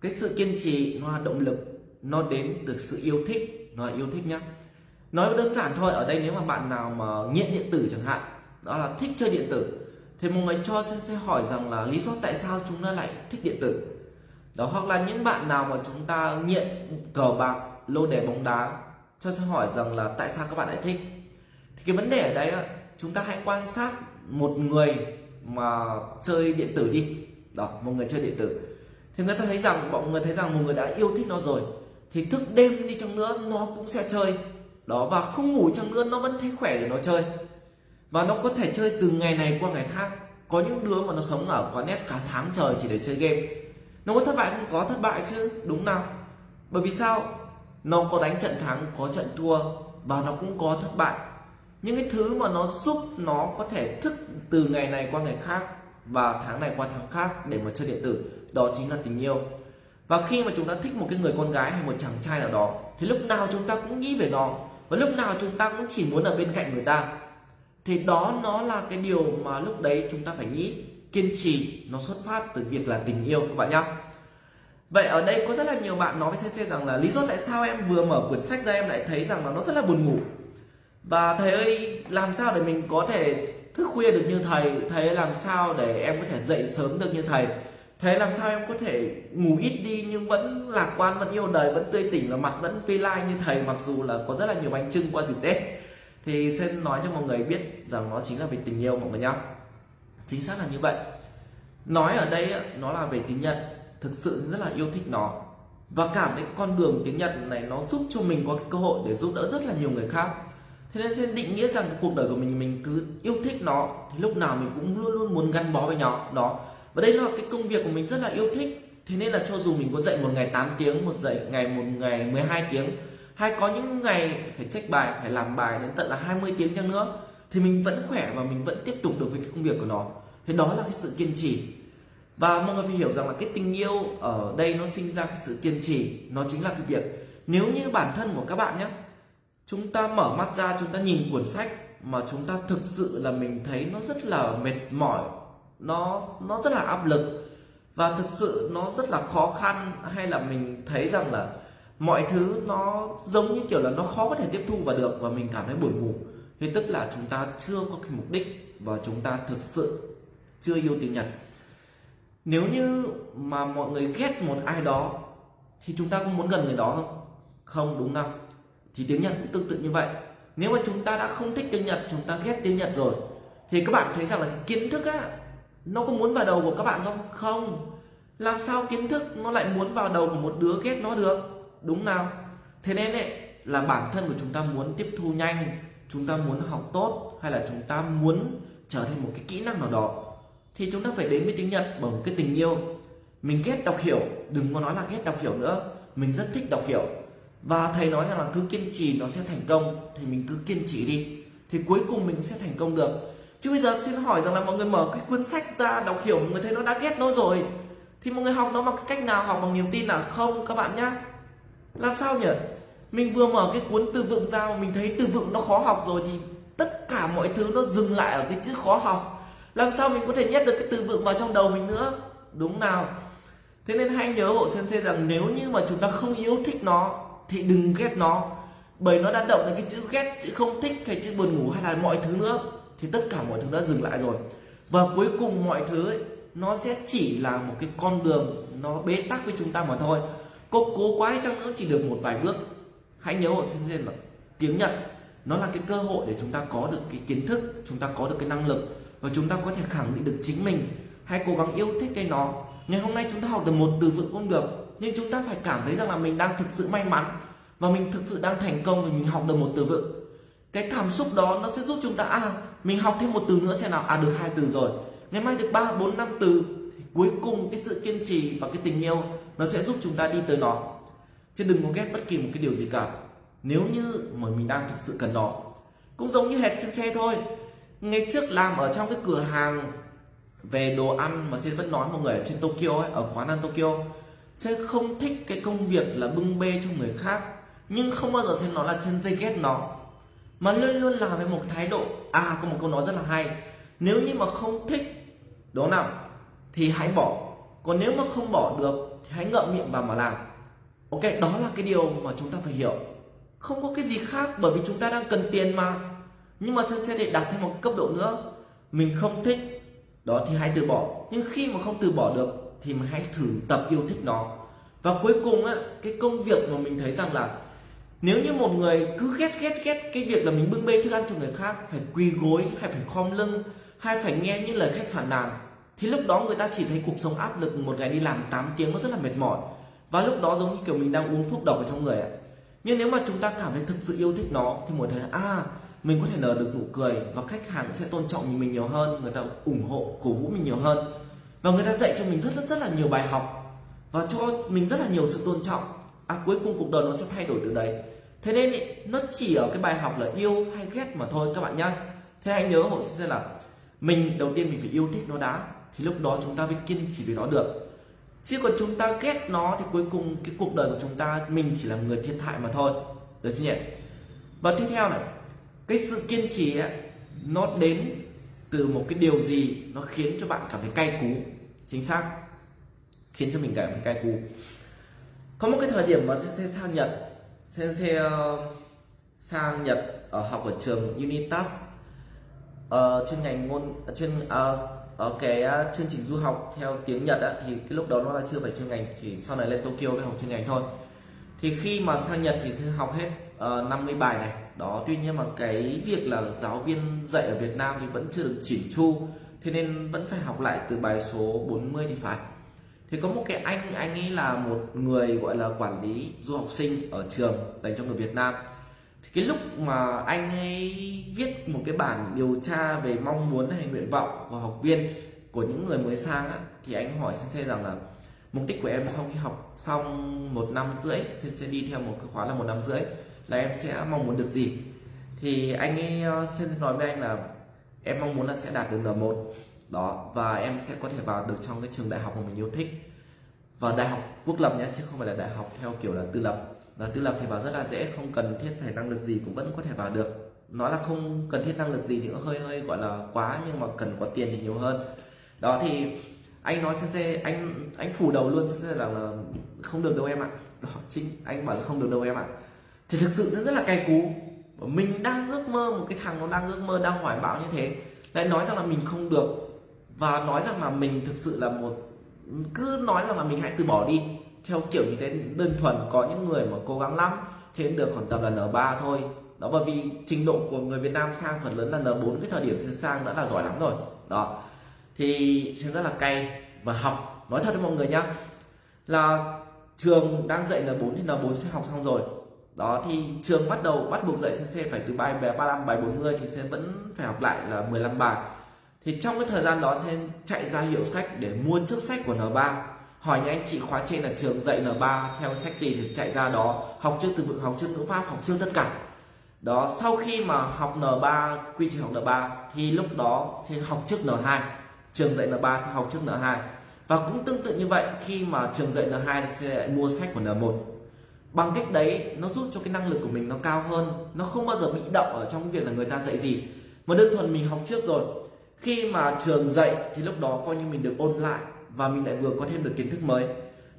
cái sự kiên trì nó là động lực, nó đến từ sự yêu thích, nó là yêu thích nhá. Nói đơn giản thôi, ở đây nếu mà bạn nào mà nghiện điện tử chẳng hạn, đó là thích chơi điện tử thì một người cho sẽ, sẽ hỏi rằng là lý do tại sao chúng ta lại thích điện tử. Đó hoặc là những bạn nào mà chúng ta nghiện cờ bạc lô đề bóng đá cho sẽ hỏi rằng là tại sao các bạn lại thích. Thì cái vấn đề ở đây chúng ta hãy quan sát một người mà chơi điện tử đi. Đó một người chơi điện tử. Thì người ta thấy rằng mọi người thấy rằng một người đã yêu thích nó rồi thì thức đêm đi chăng nữa nó cũng sẽ chơi. Đó và không ngủ chăng nữa nó vẫn thấy khỏe để nó chơi và nó có thể chơi từ ngày này qua ngày khác. Có những đứa mà nó sống ở quán net cả tháng trời chỉ để chơi game. Nó có thất bại không? Có thất bại chứ. Đúng nào. Bởi vì sao? Nó có đánh trận thắng, có trận thua và nó cũng có thất bại. Những cái thứ mà nó giúp nó có thể thức từ ngày này qua ngày khác và tháng này qua tháng khác để mà chơi điện tử, đó chính là tình yêu. Và khi mà chúng ta thích một cái người con gái hay một chàng trai nào đó, thì lúc nào chúng ta cũng nghĩ về nó. Và lúc nào chúng ta cũng chỉ muốn ở bên cạnh người ta thì đó nó là cái điều mà lúc đấy chúng ta phải nghĩ, kiên trì, nó xuất phát từ việc là tình yêu các bạn nhá. Vậy ở đây có rất là nhiều bạn nói với sensei rằng là lý do tại sao em vừa mở quyển sách ra em lại thấy rằng là nó rất là buồn ngủ. Và thầy ơi, làm sao để mình có thể thức khuya được như thầy? Thầy làm sao để em có thể dậy sớm được như thầy? Thế làm sao em có thể ngủ ít đi nhưng vẫn lạc quan, vẫn yêu đời, vẫn tươi tỉnh và mặt vẫn tươi lai như thầy, mặc dù là có rất là nhiều bánh trưng qua dịp tết thì sẽ nói cho mọi người biết rằng nó chính là về tình yêu mọi người nhá. Chính xác là như vậy. Nói ở đây nó là về tiếng nhật. Thực sự rất là yêu thích nó. Và cảm thấy con đường tiếng nhật này nó giúp cho mình có cái cơ hội để giúp đỡ rất là nhiều người khác. Thế nên sẽ định nghĩa rằng cái cuộc đời của mình mình cứ yêu thích nó, thì lúc nào mình cũng luôn luôn muốn gắn bó với nó đó và đây là cái công việc của mình rất là yêu thích. Thế nên là cho dù mình có dạy một ngày 8 tiếng, một dạy ngày, một ngày 12 tiếng hay có những ngày phải check bài, phải làm bài đến tận là 20 tiếng chăng nữa, thì mình vẫn khỏe và mình vẫn tiếp tục được với cái công việc của nó. Thế đó là cái sự kiên trì. Và mọi người phải hiểu rằng là cái tình yêu ở đây nó sinh ra cái sự kiên trì, nó chính là cái việc nếu như bản thân của các bạn nhé chúng ta mở mắt ra, chúng ta nhìn cuốn sách mà chúng ta thực sự là mình thấy nó rất là mệt mỏi, nó nó rất là áp lực và thực sự nó rất là khó khăn, hay là mình thấy rằng là mọi thứ nó giống như kiểu là nó khó có thể tiếp thu vào được và mình cảm thấy buồn ngủ. Thì tức là chúng ta chưa có cái mục đích và chúng ta thực sự chưa yêu tiếng Nhật. Nếu như mà mọi người ghét một ai đó, thì chúng ta có muốn gần người đó không? Không, đúng không? Thì tiếng Nhật cũng tương tự như vậy. Nếu mà chúng ta đã không thích tiếng Nhật, chúng ta ghét tiếng Nhật rồi, thì các bạn thấy rằng là kiến thức á, nó có muốn vào đầu của các bạn không? Không. Làm sao kiến thức nó lại muốn vào đầu của một đứa ghét nó được? Đúng nào thế nên ấy, là bản thân của chúng ta muốn tiếp thu nhanh, chúng ta muốn học tốt, hay là chúng ta muốn trở thành một cái kỹ năng nào đó, thì chúng ta phải đến với tiếng Nhật bằng cái tình yêu. Mình ghét đọc hiểu, đừng có nói là ghét đọc hiểu nữa. Mình rất thích đọc hiểu. Và thầy nói rằng là cứ kiên trì nó sẽ thành công, thì mình cứ kiên trì đi. Thì cuối cùng mình sẽ thành công được. Chứ bây giờ xin hỏi rằng là mọi người mở cái cuốn sách ra đọc hiểu, mọi người thấy nó đã ghét nó rồi, thì mọi người học nó bằng cái cách nào? Học bằng niềm tin là không, các bạn nhá làm sao nhỉ? Mình vừa mở cái cuốn từ vựng ra mà mình thấy từ vựng nó khó học rồi thì tất cả mọi thứ nó dừng lại ở cái chữ khó học. Làm sao mình có thể nhét được cái từ vựng vào trong đầu mình nữa? Đúng nào. Thế nên hãy nhớ hộ sensei rằng nếu như mà chúng ta không yêu thích nó thì đừng ghét nó. Bởi nó đã động đến cái chữ ghét chữ không thích hay chữ buồn ngủ hay là mọi thứ nữa thì tất cả mọi thứ đã dừng lại rồi. Và cuối cùng mọi thứ ấy, nó sẽ chỉ là một cái con đường nó bế tắc với chúng ta mà thôi cô cố quá đi chăng nữa, chỉ được một vài bước. Hãy nhớ hộ sinh viên là tiếng nhật, nó là cái cơ hội để chúng ta có được cái kiến thức, chúng ta có được cái năng lực, và chúng ta có thể khẳng định được chính mình. Hãy cố gắng yêu thích cái nó. Ngày hôm nay chúng ta học được một từ vựng cũng được, nhưng chúng ta phải cảm thấy rằng là mình đang thực sự may mắn, và mình thực sự đang thành công vì mình học được một từ vựng. Cái cảm xúc đó nó sẽ giúp chúng ta à mình học thêm một từ nữa xem nào. À được hai từ rồi. Ngày mai được ba, bốn, năm từ. Thì cuối cùng cái sự kiên trì và cái tình yêu nó sẽ giúp chúng ta đi tới nó. Chứ đừng có ghét bất kỳ một cái điều gì cả. Nếu như mà mình đang thực sự cần nó cũng giống như hệt trên xe thôi. Ngày trước làm ở trong cái cửa hàng về đồ ăn mà xin vẫn nói mọi người ở trên Tokyo ấy, ở quán ăn Tokyo sẽ không thích cái công việc là bưng bê cho người khác nhưng không bao giờ xem nó là trên dây ghét nó. Mà luôn luôn làm với một thái độ à có một câu nói rất là hay nếu như mà không thích đó nào? Thì hãy bỏ. Còn nếu mà không bỏ được thì hãy ngậm miệng vào mà làm. Ok, đó là cái điều mà chúng ta phải hiểu. Không có cái gì khác bởi vì chúng ta đang cần tiền mà. Nhưng mà sẽ để đạt thêm một cấp độ nữa, mình không thích, đó thì hãy từ bỏ. Nhưng khi mà không từ bỏ được, thì mình hãy thử tập yêu thích nó. Và cuối cùng á, cái công việc mà mình thấy rằng là nếu như một người cứ ghét ghét ghét cái việc là mình bưng bê thức ăn cho người khác, phải quỳ gối, hay phải khom lưng, hay phải nghe những lời khách phản nàn thì lúc đó người ta chỉ thấy cuộc sống áp lực một ngày đi làm 8 tiếng nó rất là mệt mỏi. Và lúc đó giống như kiểu mình đang uống thuốc độc ở trong người ạ. Nhưng nếu mà chúng ta cảm thấy thực sự yêu thích nó thì mọi thấy là à mình có thể nở được nụ cười và khách hàng sẽ tôn trọng mình nhiều hơn người ta ủng hộ cổ vũ mình nhiều hơn. Và người ta dạy cho mình rất rất rất là nhiều bài học và cho mình rất là nhiều sự tôn trọng. À cuối cùng cuộc đời nó sẽ thay đổi từ đấy. Thế nên ý, nó chỉ ở cái bài học là yêu hay ghét mà thôi các bạn nhá. Thế hãy nhớ hộ sẽ là mình đầu tiên mình phải yêu thích nó đã thì lúc đó chúng ta mới kiên trì với nó được. Chứ còn chúng ta ghét nó thì cuối cùng cái cuộc đời của chúng ta mình chỉ là người thiệt hại mà thôi. Được chưa nhỉ? Và tiếp theo này cái sự kiên trì ấy, nó đến từ một cái điều gì nó khiến cho bạn cảm thấy cay cú? Chính xác. Khiến cho mình cảm thấy cay cú. Có một cái thời điểm mà sensei sang nhật sensei ờ, sang nhật ở học ở trường unitas uh, chuyên ngành ngôn chuyên uh, ở cái à, chương trình du học theo tiếng nhật á, thì cái lúc đó nó là chưa phải chuyên ngành chỉ sau này lên tokyo mới học chuyên ngành thôi. Thì khi mà sang nhật thì sẽ học hết ờ, uh, 50 bài này. Đó tuy nhiên mà cái việc là giáo viên dạy ở Việt Nam thì vẫn chưa được chỉn chu thế nên vẫn phải học lại từ bài số 40 thì phải. Thì có một cái anh anh ấy là một người gọi là quản lý du học sinh ở trường dành cho người Việt Nam cái lúc mà anh ấy viết một cái bản điều tra về mong muốn hay nguyện vọng của học viên của những người mới sang á, thì anh hỏi sensei rằng là mục đích của em sau khi học xong một năm rưỡi sensei đi theo một cái khóa là một năm rưỡi là em sẽ mong muốn được gì? Thì anh ấy ờ, sensei xin nói với anh là em mong muốn là sẽ đạt được N1 đó và em sẽ có thể vào được trong cái trường đại học mà mình yêu thích. Vào đại học quốc lập nhé chứ không phải là đại học theo kiểu là tư lập và tư lập thì vào rất là dễ không cần thiết phải năng lực gì cũng vẫn có thể vào được. Nói là không cần thiết năng lực gì thì cũng hơi hơi gọi là quá nhưng mà cần có tiền thì nhiều hơn. Đó thì anh nói sensei anh anh phủ đầu luôn sensei là, là không được đâu em ạ. Đó chính anh bảo là không được đâu em ạ. Thì thực sự rất rất là cay cú. Mình đang ước mơ một cái thằng nó đang ước mơ đang hoài bão như thế. Lại nói rằng là mình không được. Và nói rằng là mình thực sự là một cứ nói rằng là mình hãy từ bỏ đi theo kiểu như thế, đơn thuần có những người mà cố gắng lắm thì được khoảng tầm là N3 thôi. Đó, bởi vì trình độ của người Việt Nam sang phần lớn là N4 cái thời điểm xin sang đã là giỏi lắm rồi. Đó, thì xin rất là cay và học. Nói thật với mọi người nhá, là trường đang dạy N4 thì N4 sẽ học xong rồi. Đó, thì trường bắt đầu, bắt buộc dạy sensei phải từ bài 35 bài 40 thì sẽ vẫn phải học lại là 15 bài. Thì trong cái thời gian đó sẽ chạy ra hiệu sách để mua trước sách của N3 hỏi những anh chị khóa trên là trường dạy N3 theo sách gì thì chạy ra đó, học trước từ vựng, học trước ngữ pháp, học trước tất cả. Đó, sau khi mà học N3 quy trình học N3 thì lúc đó sẽ học trước N2 trường dạy N3 sẽ học trước N2 và cũng tương tự như vậy, khi mà trường dạy N2 sẽ mua sách của N1 bằng cách đấy, nó giúp cho cái năng lực của mình nó cao hơn, nó không bao giờ bị động ở trong việc là người ta dạy gì. Mà đơn thuần mình học trước rồi. Khi mà trường dạy thì lúc đó coi như mình được ôn lại và mình lại vừa có thêm được kiến thức mới.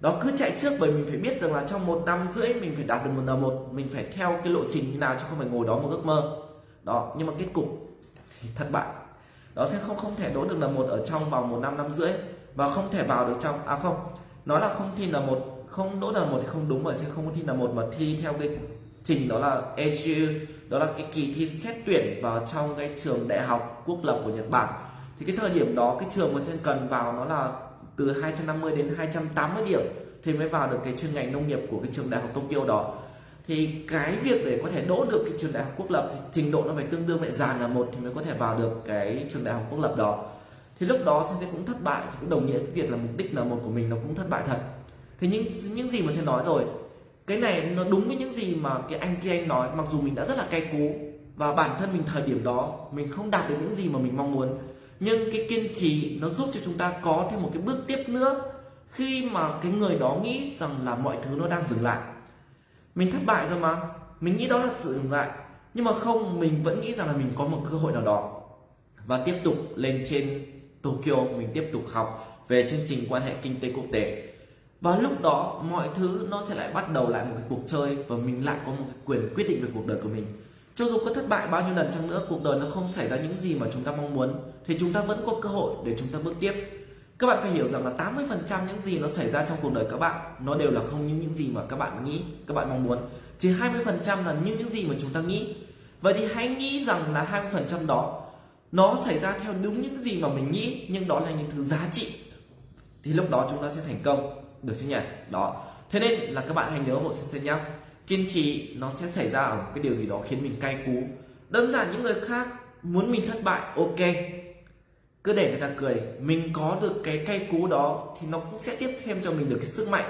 Đó, cứ chạy trước bởi mình phải biết rằng là trong một năm rưỡi mình phải đạt được một n một, mình phải theo cái lộ trình như nào chứ không phải ngồi đó một ước mơ. Đó, nhưng mà kết cục thì thất bại. Đó, sẽ không không thể đỗ được n một ở trong vòng một năm năm rưỡi và không thể vào được trong à không, nó là không thi n một, không đỗ n một thì không đúng rồi sẽ không có thi n một mà thi theo cái trình đó là EGU đó là cái kỳ thi xét tuyển vào trong cái trường đại học quốc lập của Nhật Bản. Thì cái thời điểm đó, cái trường mà sẽ cần vào nó là từ 250 đến 280 điểm thì mới vào được cái chuyên ngành nông nghiệp của cái trường đại học Tokyo đó. Thì cái việc để có thể đỗ được cái trường đại học quốc lập, thì trình độ nó phải tương đương lại già là một thì mới có thể vào được cái trường đại học quốc lập đó. Thì lúc đó sẽ cũng thất bại, thì cũng đồng nghĩa cái việc là mục đích là một của mình nó cũng thất bại thật. Thì những những gì mà sẽ nói rồi, cái này nó đúng với những gì mà cái anh kia anh nói, mặc dù mình đã rất là cay cú, và bản thân mình thời điểm đó mình không đạt được những gì mà mình mong muốn nhưng cái kiên trì nó giúp cho chúng ta có thêm một cái bước tiếp nữa khi mà cái người đó nghĩ rằng là mọi thứ nó đang dừng lại. Mình thất bại rồi mà, mình nghĩ đó là sự dừng lại. Nhưng mà không, mình vẫn nghĩ rằng là mình có một cơ hội nào đó. Và tiếp tục lên trên Tokyo, mình tiếp tục học về chương trình quan hệ kinh tế quốc tế. Và lúc đó, mọi thứ nó sẽ lại bắt đầu lại một cái cuộc chơi và mình lại có một cái quyền quyết định về cuộc đời của mình cho dù có thất bại bao nhiêu lần chăng nữa, cuộc đời nó không xảy ra những gì mà chúng ta mong muốn, thì chúng ta vẫn có cơ hội để chúng ta bước tiếp. Các bạn phải hiểu rằng là 80% những gì nó xảy ra trong cuộc đời các bạn, nó đều là không như những gì mà các bạn nghĩ, các bạn mong muốn. Chỉ 20% là như những gì mà chúng ta nghĩ. Vậy thì hãy nghĩ rằng là 20% đó, nó xảy ra theo đúng những gì mà mình nghĩ, nhưng đó là những thứ giá trị. Thì lúc đó chúng ta sẽ thành công. Được chưa nhỉ? Đó. Thế nên là các bạn hãy nhớ hộ sinh nhé kiên trì, nó sẽ xảy ra ở cái điều gì đó khiến mình cay cú. Đơn giản những người khác muốn mình thất bại, ok. Cứ để người ta cười, mình có được cái cay cú đó thì nó cũng sẽ tiếp thêm cho mình được cái sức mạnh.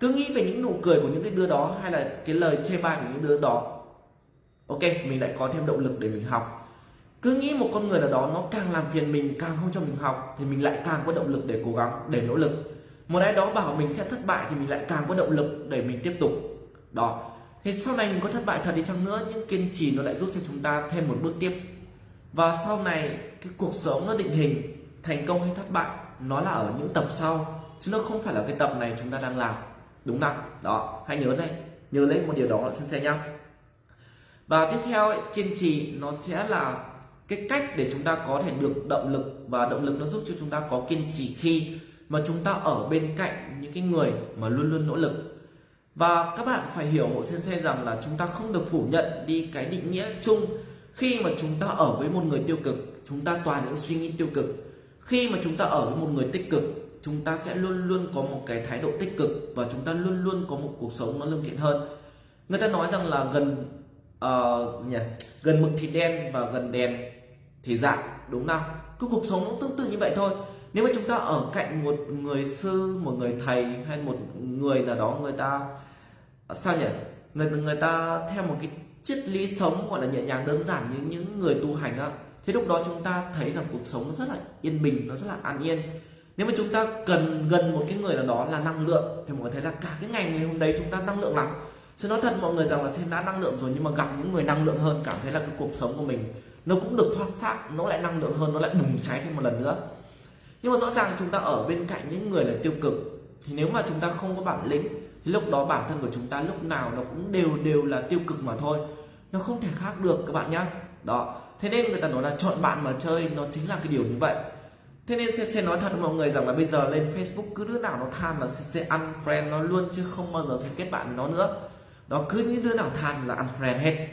Cứ nghĩ về những nụ cười của những cái đứa đó hay là cái lời chê bai của những đứa đó, ok, mình lại có thêm động lực để mình học. Cứ nghĩ một con người nào đó nó càng làm phiền mình, càng không cho mình học thì mình lại càng có động lực để cố gắng, để nỗ lực. Một ai đó bảo mình sẽ thất bại thì mình lại càng có động lực để mình tiếp tục. Đó thì sau này mình có thất bại thật đi chăng nữa nhưng kiên trì nó lại giúp cho chúng ta thêm một bước tiếp. Và sau này cái cuộc sống nó định hình thành công hay thất bại nó là ở những tập sau chứ nó không phải là cái tập này chúng ta đang làm. Đúng không đó hãy nhớ đây nhớ lấy một điều đó xin xe nhá. Và tiếp theo ấy, kiên trì nó sẽ là cái cách để chúng ta có thể được động lực và động lực nó giúp cho chúng ta có kiên trì khi mà chúng ta ở bên cạnh những cái người mà luôn luôn nỗ lực và các bạn phải hiểu hộ xe rằng là chúng ta không được phủ nhận đi cái định nghĩa chung. Khi mà chúng ta ở với một người tiêu cực chúng ta toàn những suy nghĩ tiêu cực. Khi mà chúng ta ở với một người tích cực chúng ta sẽ luôn luôn có một cái thái độ tích cực và chúng ta luôn luôn có một cuộc sống nó lương thiện hơn. Người ta nói rằng là gần uh, nhỉ? gần mực thì đen và gần đèn thì dạng đúng không cái cuộc sống nó tương tự như vậy thôi. Nếu mà chúng ta ở cạnh một người sư một người thầy hay một người nào đó người ta à, sao nhỉ? Người người ta theo một cái triết lý sống gọi là nhẹ nhàng, đơn giản như những người tu hành á. Thế lúc đó chúng ta thấy rằng cuộc sống nó rất là yên bình, nó rất là an yên. Nếu mà chúng ta cần gần một cái người nào đó là năng lượng, thì mọi người thấy là cả cái ngày ngày hôm đấy chúng ta năng lượng lắm. Chứ nói thật mọi người rằng là xem đã năng lượng rồi, nhưng mà gặp những người năng lượng hơn, cảm thấy là cái cuộc sống của mình nó cũng được thoát xác, nó lại năng lượng hơn, nó lại bùng cháy thêm một lần nữa. Nhưng mà rõ ràng chúng ta ở bên cạnh những người là tiêu cực thì nếu mà chúng ta không có bản lĩnh thì lúc đó bản thân của chúng ta lúc nào nó cũng đều đều là tiêu cực mà thôi. Nó không thể khác được các bạn nhá. Đó. Thế nên người ta nói là chọn bạn mà chơi nó chính là cái điều như vậy. Thế nên sẽ, sẽ nói thật mọi người rằng là bây giờ lên facebook cứ đứa nào nó than là sẽ, sẽ ăn friend nó luôn chứ không bao giờ sẽ kết bạn với nó nữa. Đó cứ những đứa nào than là ăn friend hết.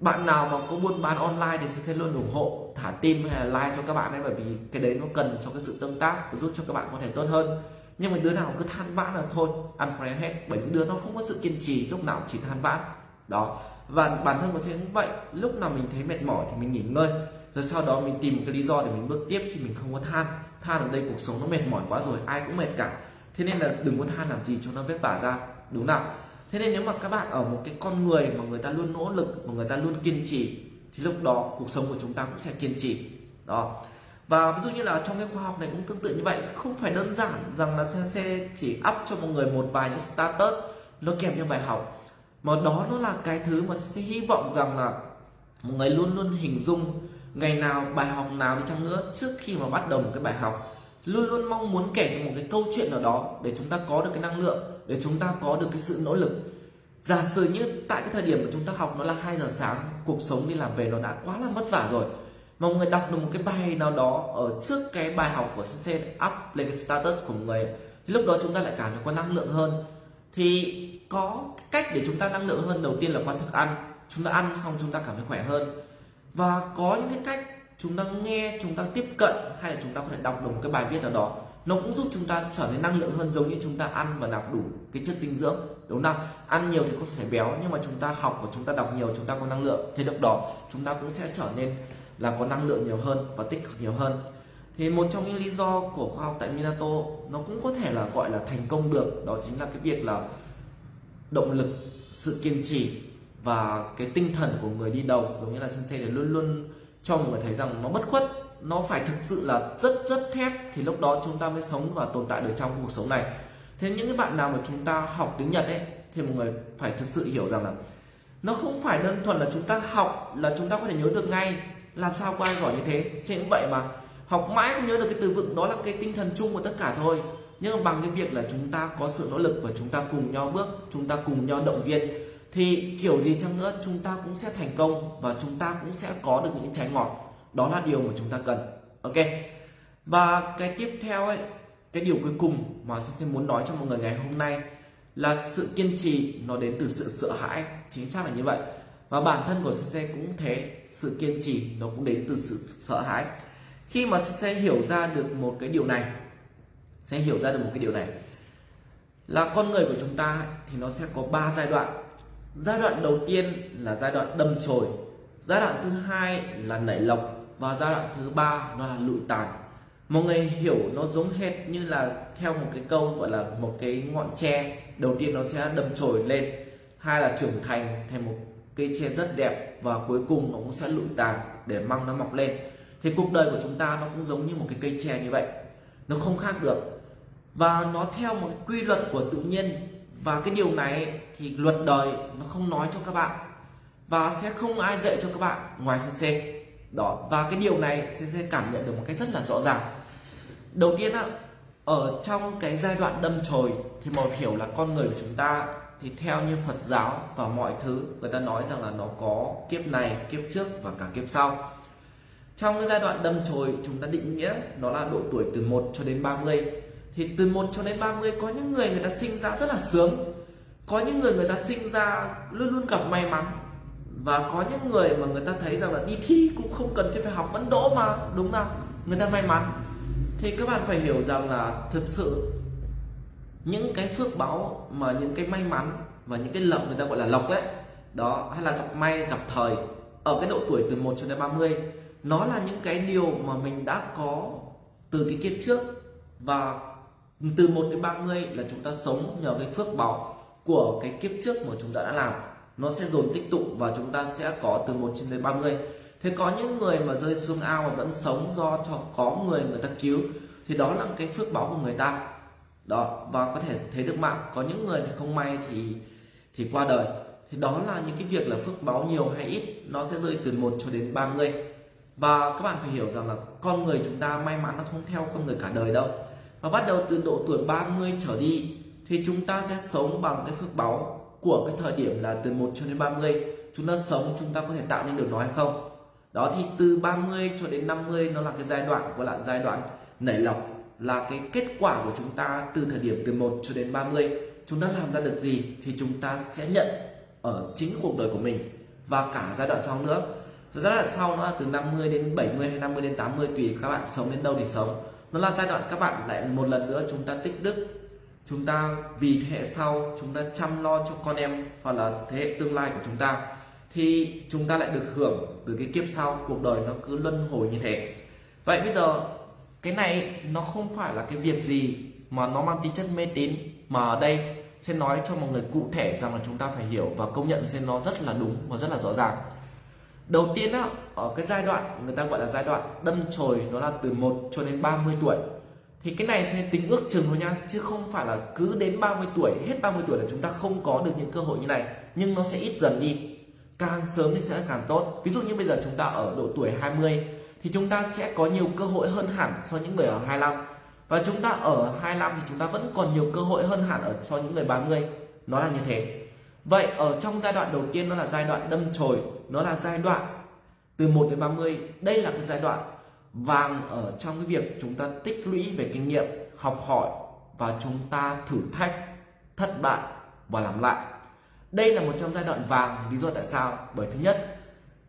Bạn nào mà có buôn bán online thì sẽ luôn ủng hộ thả tim hay là like cho các bạn ấy bởi vì cái đấy nó cần cho cái sự tương tác và giúp cho các bạn có thể tốt hơn nhưng mà đứa nào cứ than vãn là thôi, ăn khỏe hết. Bởi vì đứa nó không có sự kiên trì lúc nào chỉ than vãn. Đó. Và bản thân của sẽ cũng vậy. Lúc nào mình thấy mệt mỏi thì mình nghỉ ngơi. Rồi sau đó mình tìm một cái lý do để mình bước tiếp chứ mình không có than. Than ở đây cuộc sống nó mệt mỏi quá rồi, ai cũng mệt cả. Thế nên là đừng có than làm gì cho nó vất vả ra. Đúng nào? Thế nên nếu mà các bạn ở một cái con người mà người ta luôn nỗ lực, mà người ta luôn kiên trì, thì lúc đó cuộc sống của chúng ta cũng sẽ kiên trì. Đó và ví dụ như là trong cái khoa học này cũng tương tự như vậy. Không phải đơn giản rằng là xe chỉ up cho một người một vài những status nó kèm theo bài học. Mà đó nó là cái thứ mà sẽ hy vọng rằng là một người luôn luôn hình dung ngày nào, bài học nào đi chăng nữa trước khi mà bắt đầu một cái bài học. Luôn luôn mong muốn kể cho một cái câu chuyện nào đó để chúng ta có được cái năng lượng, để chúng ta có được cái sự nỗ lực. Giả sử như tại cái thời điểm mà chúng ta học nó là 2 giờ sáng, cuộc sống đi làm về nó đã quá là vất vả rồi mà một người đọc được một cái bài nào đó ở trước cái bài học của sensei up lên cái status của một người lúc đó chúng ta lại cảm thấy có năng lượng hơn thì có cách để chúng ta năng lượng hơn đầu tiên là qua thức ăn chúng ta ăn xong chúng ta cảm thấy khỏe hơn và có những cái cách chúng ta nghe chúng ta tiếp cận hay là chúng ta có thể đọc được một cái bài viết nào đó nó cũng giúp chúng ta trở nên năng lượng hơn giống như chúng ta ăn và nạp đủ cái chất dinh dưỡng đúng không ăn nhiều thì có thể béo nhưng mà chúng ta học và chúng ta đọc nhiều chúng ta có năng lượng thì lúc đó chúng ta cũng sẽ trở nên là có năng lượng nhiều hơn và tích cực nhiều hơn. Thì một trong những lý do của khoa học tại Minato nó cũng có thể là gọi là thành công được, đó chính là cái việc là động lực, sự kiên trì và cái tinh thần của người đi đầu, giống như là sensei thì luôn luôn cho mọi người thấy rằng nó bất khuất, nó phải thực sự là rất rất thép thì lúc đó chúng ta mới sống và tồn tại được trong cuộc sống này. Thế những cái bạn nào mà chúng ta học tiếng nhật ấy, thì mọi người phải thực sự hiểu rằng là nó không phải đơn thuần là chúng ta học là chúng ta có thể nhớ được ngay làm sao có ai giỏi như thế? Sẽ cũng vậy mà. Học mãi không nhớ được cái từ vựng đó là cái tinh thần chung của tất cả thôi. Nhưng mà bằng cái việc là chúng ta có sự nỗ lực và chúng ta cùng nhau bước, chúng ta cùng nhau động viên, thì kiểu gì chăng nữa chúng ta cũng sẽ thành công và chúng ta cũng sẽ có được những trái ngọt. Đó là điều mà chúng ta cần. Ok. Và cái tiếp theo ấy, cái điều cuối cùng mà sẽ muốn nói cho mọi người ngày hôm nay là sự kiên trì nó đến từ sự sợ hãi. Chính xác là như vậy. Và bản thân của sensei cũng thế sự kiên trì nó cũng đến từ sự sợ hãi. Khi mà sẽ hiểu ra được một cái điều này, sẽ hiểu ra được một cái điều này, là con người của chúng ta thì nó sẽ có 3 giai đoạn. Giai đoạn đầu tiên là giai đoạn đâm chồi, giai đoạn thứ hai là nảy lộc và giai đoạn thứ ba nó là lụi tàn. Mọi người hiểu nó giống hệt như là theo một cái câu gọi là một cái ngọn tre, đầu tiên nó sẽ đâm chồi lên, hai là trưởng thành thành một cây tre rất đẹp và cuối cùng nó cũng sẽ lụi tàn để măng nó mọc lên. Thì cuộc đời của chúng ta nó cũng giống như một cái cây tre như vậy. Nó không khác được. Và nó theo một quy luật của tự nhiên. Và cái điều này thì luật đời nó không nói cho các bạn. Và sẽ không ai dạy cho các bạn ngoài sensei đó, và cái điều này sensei cảm nhận được một cách rất là rõ ràng. Đầu tiên á, ở trong cái giai đoạn đâm chồi thì mọi hiểu là con người của chúng ta thì theo như Phật giáo và mọi thứ, người ta nói rằng là nó có kiếp này, kiếp trước và cả kiếp sau. Trong cái giai đoạn đâm chồi chúng ta định nghĩa, nó là độ tuổi từ 1 cho đến 30 thì từ 1 cho đến 30 có những người người ta sinh ra rất là sướng. Có những người người ta sinh ra luôn luôn gặp may mắn. Và có những người mà người ta thấy rằng là đi thi cũng không cần phải học, vẫn đỗ mà, đúng không? Người ta may mắn. Thì các bạn phải hiểu rằng là thực sự những cái phước báo mà những cái may mắn và những cái lộc người ta gọi là lộc ấy, đó, hay là gặp may, gặp thời, ở cái độ tuổi từ 1 cho đến 30 nó là những cái điều mà mình đã có từ cái kiếp trước. Và từ 1 đến 30 là chúng ta sống nhờ cái phước báo của cái kiếp trước mà chúng ta đã làm. Nó sẽ dồn tích tụ và chúng ta sẽ có từ 1 đến 30 thế có những người mà rơi xuống ao mà vẫn sống do cho có người người ta cứu, thì đó là cái phước báo của người ta đó, và có thể thấy được mạng. Có những người thì không may thì thì qua đời. Thì đó là những cái việc là phước báo nhiều hay ít, nó sẽ rơi từ 1 cho đến 30 và các bạn phải hiểu rằng là con người chúng ta may mắn nó không theo con người cả đời đâu. Và bắt đầu từ độ tuổi 30 trở đi, thì chúng ta sẽ sống bằng cái phước báo của cái thời điểm là từ 1 cho đến 30 chúng ta sống, chúng ta có thể tạo nên được nó hay không? Đó thì từ 30 cho đến 50 nó là cái giai đoạn, gọi là giai đoạn nảy lọc là cái kết quả của chúng ta từ thời điểm từ 1 cho đến 30 chúng ta làm ra được gì thì chúng ta sẽ nhận ở chính cuộc đời của mình và cả giai đoạn sau nữa. Giai đoạn sau nó là từ 50 đến 70 hay 50 đến 80 tùy các bạn sống đến đâu thì sống. Nó là giai đoạn các bạn lại một lần nữa chúng ta tích đức. Chúng ta vì thế hệ sau, chúng ta chăm lo cho con em hoặc là thế hệ tương lai của chúng ta, thì chúng ta lại được hưởng từ cái kiếp sau. Cuộc đời nó cứ luân hồi như thế. Vậy bây giờ cái này nó không phải là cái việc gì mà nó mang tính chất mê tín, mà ở đây sẽ nói cho mọi người cụ thể rằng là chúng ta phải hiểu và công nhận xem nó rất là đúng và rất là rõ ràng. Đầu tiên á, ở cái giai đoạn, người ta gọi là giai đoạn đâm chồi, nó là từ 1 cho đến 30 tuổi. Thì cái này sẽ tính ước chừng thôi nha, chứ không phải là cứ đến 30 tuổi, hết 30 tuổi là chúng ta không có được những cơ hội như này. Nhưng nó sẽ ít dần đi. Càng sớm thì sẽ càng tốt. Ví dụ như bây giờ chúng ta ở độ tuổi 20 thì chúng ta sẽ có nhiều cơ hội hơn hẳn so với những người ở 25 và chúng ta ở 25 thì chúng ta vẫn còn nhiều cơ hội hơn hẳn ở so với những người 30 nó là như thế. Vậy ở trong giai đoạn đầu tiên, nó là giai đoạn đâm chồi, nó là giai đoạn từ 1 đến 30 đây là cái giai đoạn vàng ở trong cái việc chúng ta tích lũy về kinh nghiệm, học hỏi và chúng ta thử thách, thất bại và làm lại. Đây là một trong giai đoạn vàng. Lý do tại sao? Bởi thứ nhất,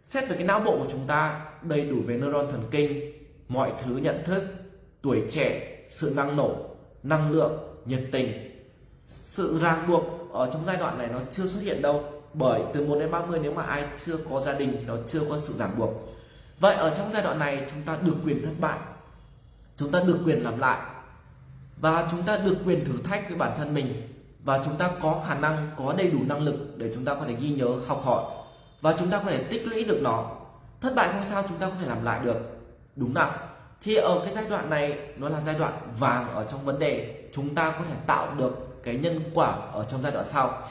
xét về cái não bộ của chúng ta đầy đủ về neuron thần kinh, mọi thứ nhận thức, tuổi trẻ, sự năng nổ, năng lượng, nhiệt tình. Sự ràng buộc ở trong giai đoạn này nó chưa xuất hiện đâu, bởi từ 1 đến 30 nếu mà ai chưa có gia đình thì nó chưa có sự ràng buộc. Vậy ở trong giai đoạn này chúng ta được quyền thất bại, chúng ta được quyền làm lại, và chúng ta được quyền thử thách với bản thân mình, và chúng ta có khả năng, có đầy đủ năng lực để chúng ta có thể ghi nhớ, học hỏi, và chúng ta có thể tích lũy được nó thất bại không sao, chúng ta có thể làm lại được. Đúng nào? Thì ở cái giai đoạn này, nó là giai đoạn vàng ở trong vấn đề chúng ta có thể tạo được cái nhân quả ở trong giai đoạn sau.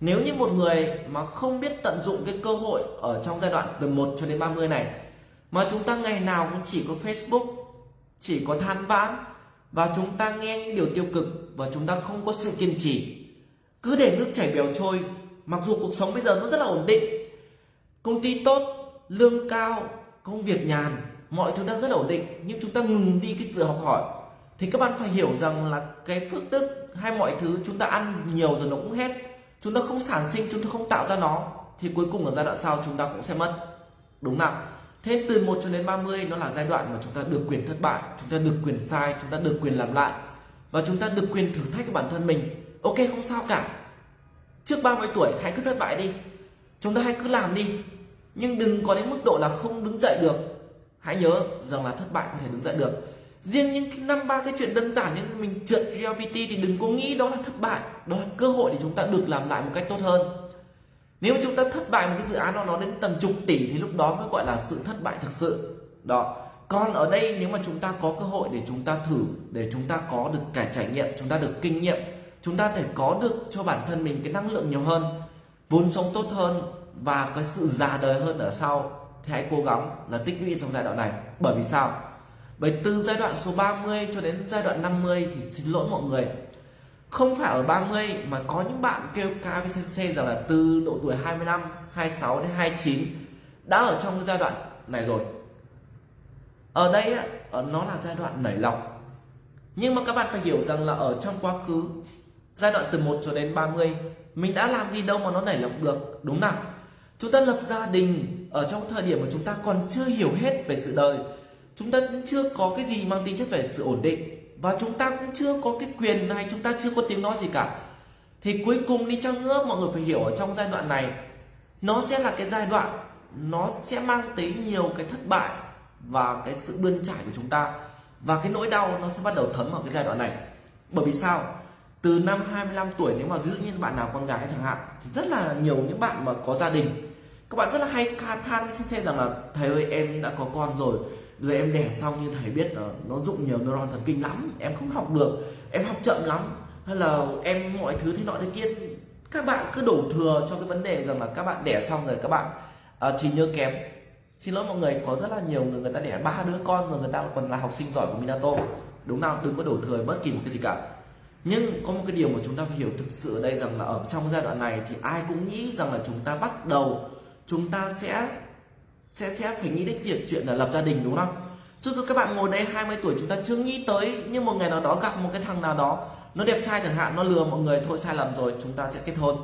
Nếu như một người mà không biết tận dụng cái cơ hội ở trong giai đoạn từ 1 cho đến 30 này, mà chúng ta ngày nào cũng chỉ có Facebook, chỉ có than vãn, và chúng ta nghe những điều tiêu cực, và chúng ta không có sự kiên trì, cứ để nước chảy bèo trôi, mặc dù cuộc sống bây giờ nó rất là ổn định, công ty tốt lương cao, công việc nhàn, mọi thứ đang rất là ổn định, nhưng chúng ta ngừng đi cái sự học hỏi. Thì các bạn phải hiểu rằng là cái phước đức hay mọi thứ chúng ta ăn nhiều rồi nó cũng hết. Chúng ta không sản sinh, chúng ta không tạo ra nó, thì cuối cùng ở giai đoạn sau chúng ta cũng sẽ mất. Đúng nào? Thế từ 1 cho đến 30 nó là giai đoạn mà chúng ta được quyền thất bại, chúng ta được quyền sai, chúng ta được quyền làm lại. Và chúng ta được quyền thử thách bản thân mình. Ok, không sao cả. Trước 30 tuổi, hãy cứ thất bại đi. Chúng ta hãy cứ làm đi nhưng đừng có đến mức độ là không đứng dậy được. Hãy nhớ rằng là thất bại có thể đứng dậy được. Riêng những cái năm ba cái chuyện đơn giản như mình trượt GPT thì đừng có nghĩ đó là thất bại. Đó là cơ hội để chúng ta được làm lại một cách tốt hơn. Nếu mà chúng ta thất bại một cái dự án đó, nó đến tầm chục tỷ thì lúc đó mới gọi là sự thất bại thực sự. Đó. Còn ở đây, nếu mà chúng ta có cơ hội để chúng ta thử, để chúng ta có được cả trải nghiệm, chúng ta được kinh nghiệm, chúng ta thể có được cho bản thân mình cái năng lượng nhiều hơn, vốn sống tốt hơn và cái sự già đời hơn ở sau thì hãy cố gắng là tích lũy trong giai đoạn này. Bởi vì sao? Bởi từ giai đoạn số 30 cho đến giai đoạn 50 thì xin lỗi mọi người. Không phải ở 30 mà có những bạn kêu ca với sensei rằng là từ độ tuổi 25, 26 đến 29 đã ở trong cái giai đoạn này rồi. Ở đây nó là giai đoạn nảy lọc. Nhưng mà các bạn phải hiểu rằng là ở trong quá khứ giai đoạn từ 1 cho đến 30 mình đã làm gì đâu mà nó nảy lọc được đúng không chúng ta lập gia đình ở trong thời điểm mà chúng ta còn chưa hiểu hết về sự đời. Chúng ta cũng chưa có cái gì mang tính chất về sự ổn định. Và chúng ta cũng chưa có cái quyền này chúng ta chưa có tiếng nói gì cả. Thì cuối cùng đi chăng nữa, mọi người phải hiểu ở trong giai đoạn này, nó sẽ là cái giai đoạn, nó sẽ mang tới nhiều cái thất bại và cái sự bươn trải của chúng ta. Và cái nỗi đau nó sẽ bắt đầu thấm ở cái giai đoạn này. Bởi vì sao? Từ năm 25 tuổi, nếu mà ví dụ như bạn nào con gái chẳng hạn, thì rất là nhiều những bạn mà có gia đình các bạn rất là hay than, xin xe rằng là thầy ơi, em đã có con rồi. Giờ em đẻ xong như thầy biết là nó dụng nhiều neuron thần kinh lắm. Em không học được, em học chậm lắm. Hay là em mọi thứ thế nọ thế kia. Các bạn cứ đổ thừa cho cái vấn đề rằng là các bạn đẻ xong rồi các bạn ờ, chỉ nhớ kém. Xin lỗi mọi người, có rất là nhiều người người ta đẻ ba đứa con rồi người ta còn là học sinh giỏi của Minato. Đúng nào, đừng có đổ thừa bất kỳ một cái gì cả. Nhưng có một cái điều mà chúng ta phải hiểu thực sự ở đây rằng là ở trong giai đoạn này thì ai cũng nghĩ rằng là chúng ta bắt đầu chúng ta sẽ sẽ sẽ phải nghĩ đến việc chuyện là lập gia đình, đúng không? Chứ các bạn ngồi đây 20 tuổi chúng ta chưa nghĩ tới nhưng một ngày nào đó gặp một cái thằng nào đó, nó đẹp trai chẳng hạn, nó lừa mọi người, thôi sai lầm rồi, chúng ta sẽ kết hôn.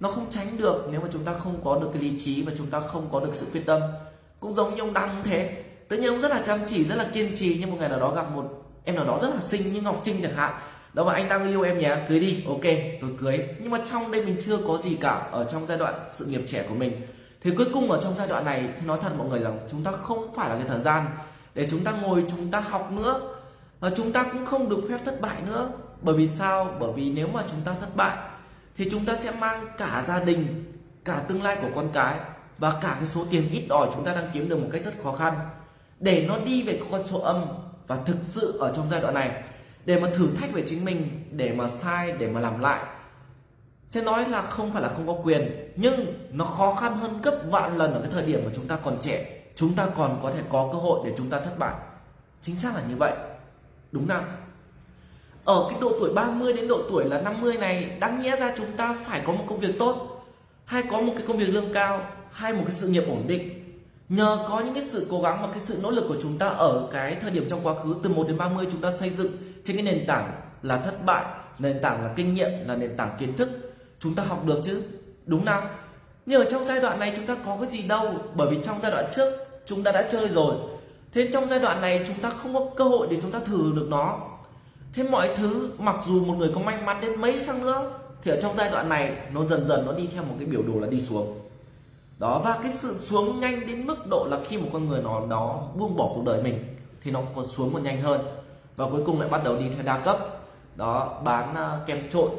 Nó không tránh được nếu mà chúng ta không có được cái lý trí và chúng ta không có được sự quyết tâm. Cũng giống như ông đăng thế. Tự nhiên ông rất là chăm chỉ, rất là kiên trì, nhưng một ngày nào đó gặp một em nào đó rất là xinh như ngọc trinh chẳng hạn. Đó mà anh đang yêu em nhé, cưới đi, ok tôi cưới. Nhưng mà trong đây mình chưa có gì cả, ở trong giai đoạn sự nghiệp trẻ của mình thì cuối cùng ở trong giai đoạn này, xin nói thật mọi người rằng chúng ta không phải là cái thời gian. Để chúng ta ngồi, chúng ta học nữa. Và chúng ta cũng không được phép thất bại nữa. Bởi vì sao? Bởi vì nếu mà chúng ta thất bại, thì chúng ta sẽ mang cả gia đình, cả tương lai của con cái và cả cái số tiền ít ỏi chúng ta đang kiếm được một cách rất khó khăn. Để nó đi về con số âm và thực sự ở trong giai đoạn này, để mà thử thách về chính mình, để mà sai, để mà làm lại sẽ nói là không phải là không có quyền, nhưng nó khó khăn hơn gấp vạn lần ở cái thời điểm mà chúng ta còn trẻ. Chúng ta còn có thể có cơ hội để chúng ta thất bại. Chính xác là như vậy. Đúng không ở cái độ tuổi 30 đến độ tuổi là 50 này, đáng nghĩa ra chúng ta phải có một công việc tốt, hay có một cái công việc lương cao, hay một cái sự nghiệp ổn định. Nhờ có những cái sự cố gắng và cái sự nỗ lực của chúng ta ở cái thời điểm trong quá khứ, từ 1 đến 30 chúng ta xây dựng trên cái nền tảng là thất bại, nền tảng là kinh nghiệm, là nền tảng kiến thức chúng ta học được chứ? Đúng không nhưng ở trong giai đoạn này chúng ta có cái gì đâu? Bởi vì trong giai đoạn trước, chúng ta đã chơi rồi. Thế trong giai đoạn này chúng ta không có cơ hội để chúng ta thử được nó. Thế mọi thứ, mặc dù một người có may mắn đến mấy sang nữa, thì ở trong giai đoạn này, nó dần dần nó đi theo một cái biểu đồ là đi xuống. Đó, và cái sự xuống nhanh đến mức độ là khi một con người nó nó buông bỏ cuộc đời mình, thì nó còn xuống một nhanh hơn. Và cuối cùng lại bắt đầu đi theo đa cấp đó bán uh, kem trộn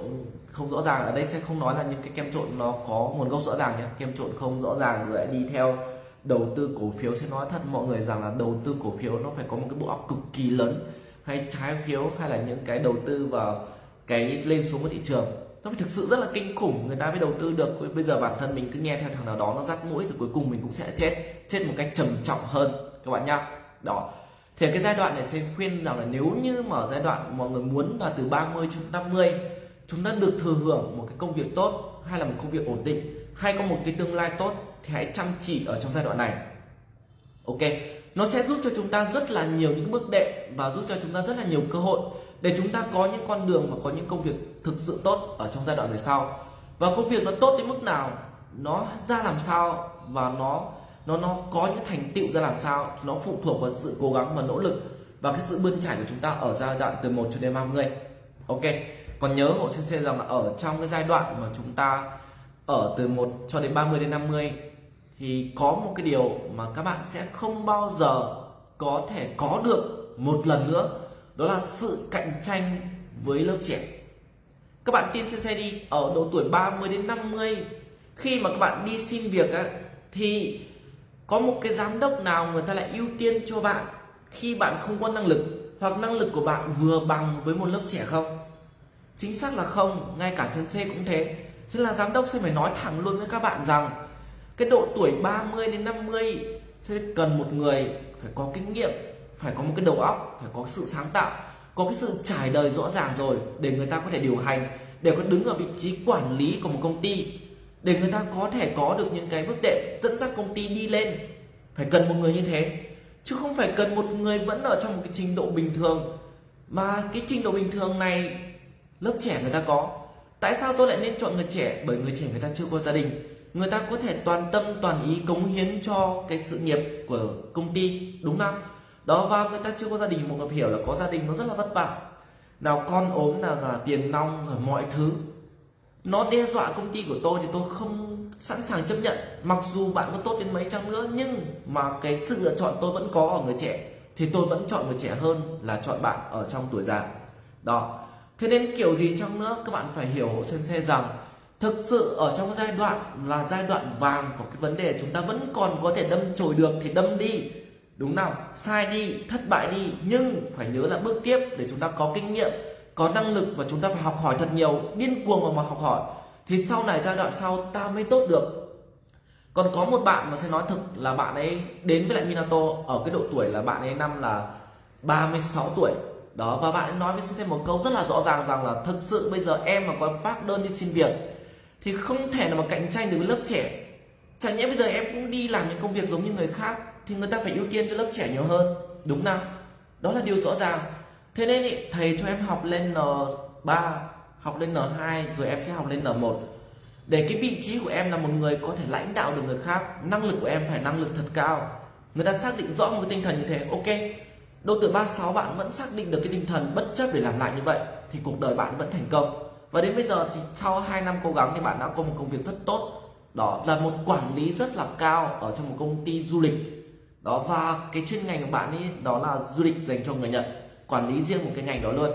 không rõ ràng. Ở đây sẽ không nói là những cái kem trộn nó có nguồn gốc rõ ràng nhé. Kem trộn không rõ ràng rồi lại đi theo đầu tư cổ phiếu. Sẽ nói thật mọi người rằng là đầu tư cổ phiếu nó phải có một cái bộ óc cực kỳ lớn. Hay trái phiếu hay là những cái đầu tư vào cái lên xuống của thị trường. Nó phải thực sự rất là kinh khủng. Người ta mới đầu tư được. Bây giờ bản thân mình cứ nghe theo thằng nào đó nó dắt mũi thì cuối cùng mình cũng sẽ chết. Chết một cách trầm trọng hơn. Các bạn nhá. Đó thì cái giai đoạn này sẽ khuyên rằng là nếu như mà giai đoạn mọi người muốn là từ 30 đến 50 chúng ta được thừa hưởng một cái công việc tốt hay là một công việc ổn định, hay có một cái tương lai tốt thì hãy chăm chỉ ở trong giai đoạn này. Ok? Nó sẽ giúp cho chúng ta rất là nhiều những bước đệm và giúp cho chúng ta rất là nhiều cơ hội để chúng ta có những con đường và có những công việc thực sự tốt ở trong giai đoạn về sau. Và công việc nó tốt đến mức nào, nó ra làm sao và nó nó nó có những thành tựu ra làm sao nó phụ thuộc vào sự cố gắng và nỗ lực và cái sự bươn trải của chúng ta ở giai đoạn từ 1 cho đến 30 ok còn nhớ hộ sinh sensei rằng là ở trong cái giai đoạn mà chúng ta ở từ 1 cho đến 30 đến 50 thì có một cái điều mà các bạn sẽ không bao giờ có thể có được một lần nữa đó là sự cạnh tranh với lớp trẻ. Các bạn tin xem xe đi ở độ tuổi 30 đến 50 khi mà các bạn đi xin việc á, thì có một cái giám đốc nào người ta lại ưu tiên cho bạn khi bạn không có năng lực, hoặc năng lực của bạn vừa bằng với một lớp trẻ không? Chính xác là không, ngay cả sensei cũng thế. Cho là giám đốc sẽ phải nói thẳng luôn với các bạn rằng, cái độ tuổi 30 đến 50 sẽ cần một người phải có kinh nghiệm, phải có một cái đầu óc, phải có sự sáng tạo, có cái sự trải đời rõ ràng rồi để người ta có thể điều hành, để có đứng ở vị trí quản lý của một công ty để người ta có thể có được những cái bước đệm dẫn dắt công ty đi lên, phải cần một người như thế. Chứ không phải cần một người vẫn ở trong một cái trình độ bình thường. Mà cái trình độ bình thường này lớp trẻ người ta có. Tại sao tôi lại nên chọn người trẻ? Bởi người trẻ người ta chưa có gia đình. Người ta có thể toàn tâm, toàn ý cống hiến cho cái sự nghiệp của công ty, đúng không? Đó, và người ta chưa có gia đình một người hiểu là có gia đình nó rất là vất vả. Nào con ốm, nào là tiền nong, rồi mọi thứ nó đe dọa công ty của tôi thì tôi không sẵn sàng chấp nhận. Mặc dù bạn có tốt đến mấy chăng nữa, nhưng mà cái sự lựa chọn tôi vẫn có ở người trẻ, thì tôi vẫn chọn người trẻ hơn là chọn bạn ở trong tuổi già. Đó. Thế nên kiểu gì chăng nữa, các bạn phải hiểu hộ sen xe rằng thực sự ở trong giai đoạn là giai đoạn vàng của cái vấn đề chúng ta vẫn còn có thể đâm chồi được thì đâm đi. Đúng nào? Sai đi, thất bại đi, nhưng phải nhớ là bước tiếp để chúng ta có kinh nghiệm có năng lực và chúng ta phải học hỏi thật nhiều, điên cuồng mà học hỏi, thì sau này giai đoạn sau ta mới tốt được. Còn có một bạn mà sẽ nói thực là bạn ấy đến với lại Minato ở cái độ tuổi là bạn ấy năm là 36 tuổi. Đó, và bạn ấy nói với xem một câu rất là rõ ràng rằng là thực sự bây giờ em mà có phát đơn đi xin việc, thì không thể nào mà cạnh tranh được với lớp trẻ. Chẳng nhẽ bây giờ em cũng đi làm những công việc giống như người khác, thì người ta phải ưu tiên cho lớp trẻ nhiều hơn. Đúng không đó là điều rõ ràng thế nên ý, thầy cho em học lên N3 học lên N2 rồi em sẽ học lên N1 để cái vị trí của em là một người có thể lãnh đạo được người khác năng lực của em phải năng lực thật cao. Người ta xác định rõ một cái tinh thần như thế ok. Độ tuổi 36 bạn vẫn xác định được cái tinh thần bất chấp để làm lại như vậy thì cuộc đời bạn vẫn thành công. Và đến bây giờ thì sau 2 năm cố gắng thì bạn đã có một công việc rất tốt. Đó là một quản lý rất là cao ở trong một công ty du lịch. Đó và cái chuyên ngành của bạn ấy đó là du lịch dành cho người Nhật quản lý riêng một cái ngành đó luôn.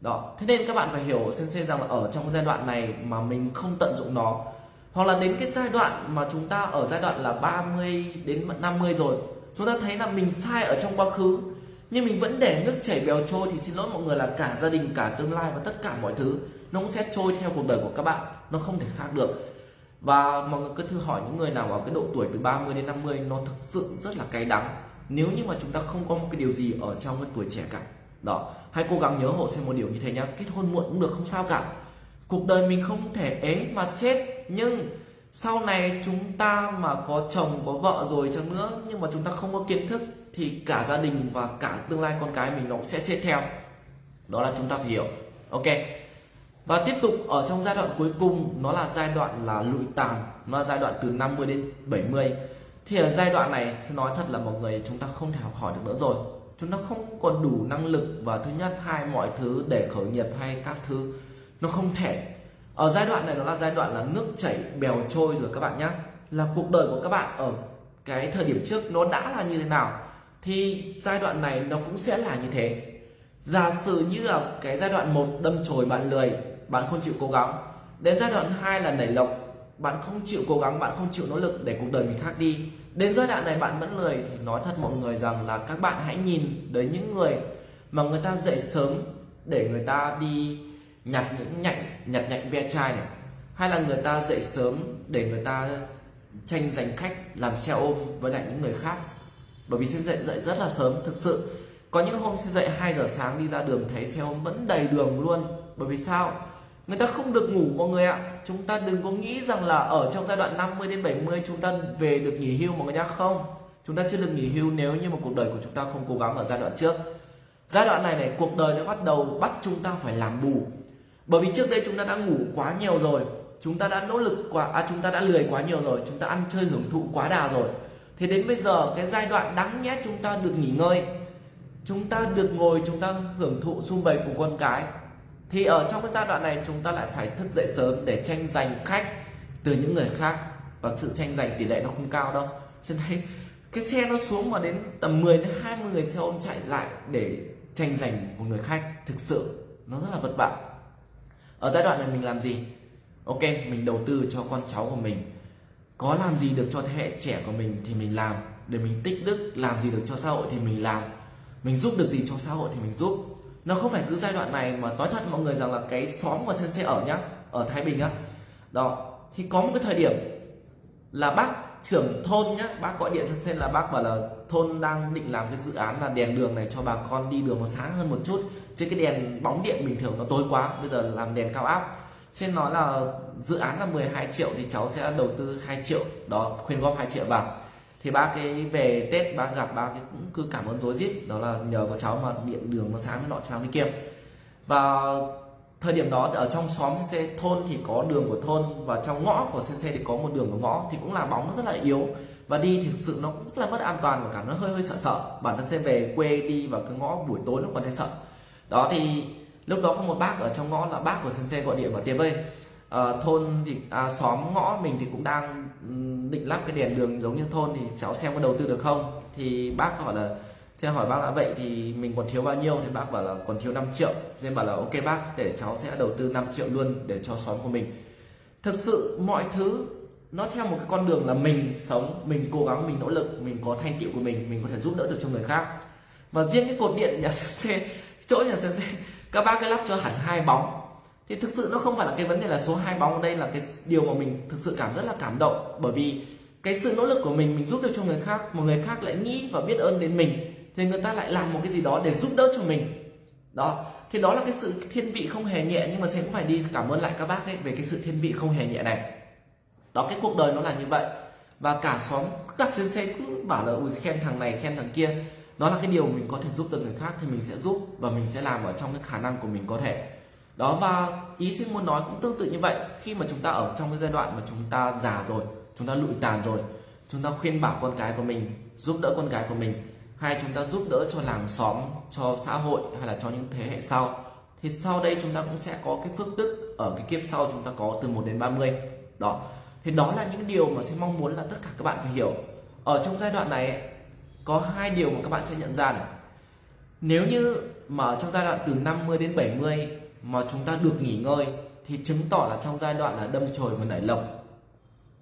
Đó. Thế nên các bạn phải hiểu sensei rằng là ở trong giai đoạn này mà mình không tận dụng nó, hoặc là đến cái giai đoạn mà chúng ta ở giai đoạn là 30 đến 50 rồi, chúng ta thấy là mình sai ở trong quá khứ, nhưng mình vẫn để nước chảy bèo trôi thì xin lỗi mọi người là cả gia đình, cả tương lai và tất cả mọi thứ nó cũng sẽ trôi theo cuộc đời của các bạn, nó không thể khác được. Và mọi người cứ thử hỏi những người nào ở cái độ tuổi từ 30 đến 50 nó thực sự rất là cay đắng. Nếu như mà chúng ta không có một cái điều gì ở trong cái tuổi trẻ cả đó, hãy cố gắng nhớ hộ xem một điều như thế nhá. Kết hôn muộn cũng được, không sao cả. Cuộc đời mình không thể ế mà chết, nhưng sau này chúng ta mà có chồng, có vợ rồi chăng nữa, nhưng mà chúng ta không có kiến thức thì cả gia đình và cả tương lai con cái mình nó cũng sẽ chết theo. Đó là chúng ta phải hiểu. Ok. Và tiếp tục ở trong giai đoạn cuối cùng, nó là giai đoạn là lụi tàn. Nó là giai đoạn từ 50 đến 70 thì ở giai đoạn này, nói thật là mọi người chúng ta không thể học hỏi được nữa rồi chúng nó không còn đủ năng lực và thứ nhất, hai mọi thứ để khởi nghiệp hay các thứ, nó không thể. Ở giai đoạn này nó là giai đoạn là nước chảy bèo trôi rồi các bạn nhé là cuộc đời của các bạn ở cái thời điểm trước nó đã là như thế nào, thì giai đoạn này nó cũng sẽ là như thế. Giả sử như là cái giai đoạn một, đâm chồi bạn lười, bạn không chịu cố gắng. Đến giai đoạn 2 là nảy lộc, bạn không chịu cố gắng, bạn không chịu nỗ lực để cuộc đời mình khác đi đến giai đoạn này bạn vẫn lười thì nói thật mọi người rằng là các bạn hãy nhìn đến những người mà người ta dậy sớm để người ta đi nhặt những nhạnh, nhặt nhạnh ve chai này. Hay là người ta dậy sớm để người ta tranh giành khách, làm xe ôm với lại những người khác. Bởi vì sẽ dậy dậy rất là sớm, thực sự. Có những hôm sẽ dậy 2 giờ sáng đi ra đường, thấy xe ôm vẫn đầy đường luôn. Bởi vì sao? Người ta không được ngủ mọi người ạ. Chúng ta đừng có nghĩ rằng là ở trong giai đoạn 50 đến 70 chúng ta về được nghỉ hưu mọi người nhá không. Chúng ta chưa được nghỉ hưu nếu như một cuộc đời của chúng ta không cố gắng ở giai đoạn trước. Giai đoạn này này cuộc đời nó bắt đầu bắt chúng ta phải làm bù. Bởi vì trước đây chúng ta đã ngủ quá nhiều rồi. Chúng ta đã nỗ lực quá à, chúng ta đã lười quá nhiều rồi. Chúng ta ăn chơi hưởng thụ quá đà rồi. Thế đến bây giờ cái giai đoạn đáng nhẽ chúng ta được nghỉ ngơi. Chúng ta được ngồi chúng ta hưởng thụ xung bày cùng con cái thì ở trong cái giai đoạn này, chúng ta lại phải thức dậy sớm để tranh giành khách từ những người khác. Và sự tranh giành tỷ lệ nó không cao đâu. Cho nên cái xe nó xuống mà đến tầm 10 đến 20 người xe ôm chạy lại để tranh giành một người khách, thực sự nó rất là vất vả. Ở giai đoạn này mình làm gì? Ok, mình đầu tư cho con cháu của mình. Có làm gì được cho thế hệ trẻ của mình thì mình làm. Để mình tích đức làm gì được cho xã hội thì mình làm. Mình giúp được gì cho xã hội thì mình giúp nó không phải cứ giai đoạn này mà nói thật mọi người rằng là cái xóm mà sensei ở nhá, ở thái bình á. Đó, thì có một cái thời điểm là bác trưởng thôn nhá, bác gọi điện cho sen là bác bảo là thôn đang định làm cái dự án là đèn đường này cho bà con đi đường nó sáng hơn một chút. Chứ cái đèn bóng điện bình thường nó tối quá, bây giờ làm đèn cao áp. Trên nói là dự án là 12 triệu thì cháu sẽ đầu tư 2 triệu, đó, khuyên góp 2 triệu vào thì bác cái về tết bác gặp bác cái cũng cứ cảm ơn rối rít. Đó là nhờ có cháu mà điện đường nó sáng cái nọ sáng cái kia. Và thời điểm đó ở trong xóm xe thôn thì có đường của thôn và trong ngõ của xe thì có một đường của ngõ thì cũng là bóng nó rất là yếu. Và đi thì thực sự nó cũng rất là mất an toàn và cả nó hơi hơi sợ sợ. Bản thân xe về quê đi vào cái ngõ buổi tối nó còn thấy sợ. Đó thì lúc đó có một bác ở trong ngõ là bác của xe gọi điện bảo tiền ơi à, thôn thì à, xóm ngõ mình thì cũng đang định lắp cái đèn đường giống như thôn thì cháu xem có đầu tư được không? Thì bác hỏi là Xem hỏi bác là vậy thì mình còn thiếu bao nhiêu? Thì bác bảo là còn thiếu 5 triệu. Xem bảo là ok bác để cháu sẽ đầu tư 5 triệu luôn để cho xóm của mình. Thực sự mọi thứ nó theo một cái con đường là mình sống, mình cố gắng, mình nỗ lực, mình có thành tựu của mình, mình có thể giúp đỡ được cho người khác. Và riêng cái cột điện nhà xe, chỗ nhà xe các bác cái lắp cho hẳn hai bóng thì thực sự nó không phải là cái vấn đề là số hai bóng ở đây là cái điều mà mình thực sự cảm rất là cảm động. Bởi vì cái sự nỗ lực của mình mình giúp được cho người khác một người khác lại nghĩ và biết ơn đến mình, thì người ta lại làm một cái gì đó để giúp đỡ cho mình. Đó. Thì đó là cái sự thiên vị không hề nhẹ, nhưng mà sẽ cũng phải đi cảm ơn lại các bác ấy về cái sự thiên vị không hề nhẹ này. Đó, cái cuộc đời nó là như vậy. Và cả xóm gặp trên xe cứ bảo là, ui, khen thằng này, khen thằng kia. Đó là cái điều mình có thể giúp được người khác thì mình sẽ giúp và mình sẽ làm ở trong cái khả năng của mình có thể đó, và ý xin muốn nói cũng tương tự như vậy. Khi mà chúng ta ở trong cái giai đoạn mà chúng ta già rồi, chúng ta lụi tàn rồi, chúng ta khuyên bảo con cái của mình, giúp đỡ con cái của mình, hay chúng ta giúp đỡ cho làng xóm, cho xã hội, hay là cho những thế hệ sau, thì sau đây chúng ta cũng sẽ có cái phước đức ở cái kiếp sau chúng ta có từ 1 đến 30 đó. Thì đó là những điều mà sẽ mong muốn là tất cả các bạn phải hiểu. Ở trong giai đoạn này, có hai điều mà các bạn sẽ nhận ra này. nếu như mà trong giai đoạn từ 50 đến 70 mà chúng ta được nghỉ ngơi thì chứng tỏ là trong giai đoạn là đâm chồi và nảy lộc,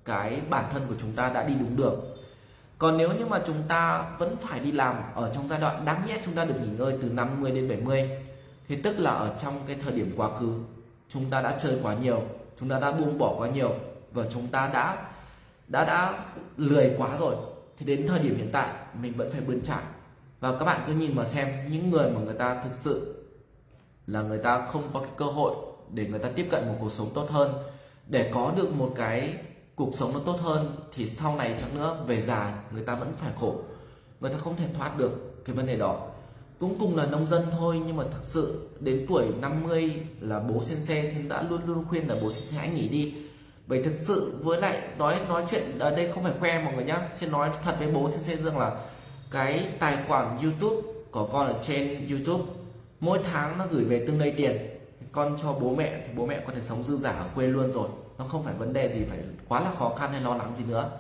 cái bản thân của chúng ta đã đi đúng đường. Còn nếu như mà chúng ta vẫn phải đi làm ở trong giai đoạn đáng nhẽ chúng ta được nghỉ ngơi từ 50 đến 70 thì tức là ở trong cái thời điểm quá khứ, chúng ta đã chơi quá nhiều, chúng ta đã buông bỏ quá nhiều và chúng ta đã đã đã lười quá rồi, thì đến thời điểm hiện tại mình vẫn phải bươn trải và các bạn cứ nhìn mà xem, những người mà người ta thực sự là người ta không có cái cơ hội để người ta tiếp cận một cuộc sống tốt hơn. Để có được một cái cuộc sống nó tốt hơn thì sau này chẳng nữa về già người ta vẫn phải khổ. Người ta không thể thoát được cái vấn đề đó. Cũng cùng là nông dân thôi, nhưng mà thực sự đến tuổi 50 là bố sen xe sen đã luôn luôn khuyên là bố sen xe hãy nghỉ đi. Bởi thực sự với lại nói nói chuyện ở đây không phải khoe mọi người nhá. Xin nói thật với bố sen xe rằng là cái tài khoản youtube của con ở trên youtube mỗi tháng nó gửi về tương đây tiền. Con cho bố mẹ thì bố mẹ có thể sống dư giả ở quê luôn rồi. Nó không phải vấn đề gì, phải quá là khó khăn hay lo lắng gì nữa.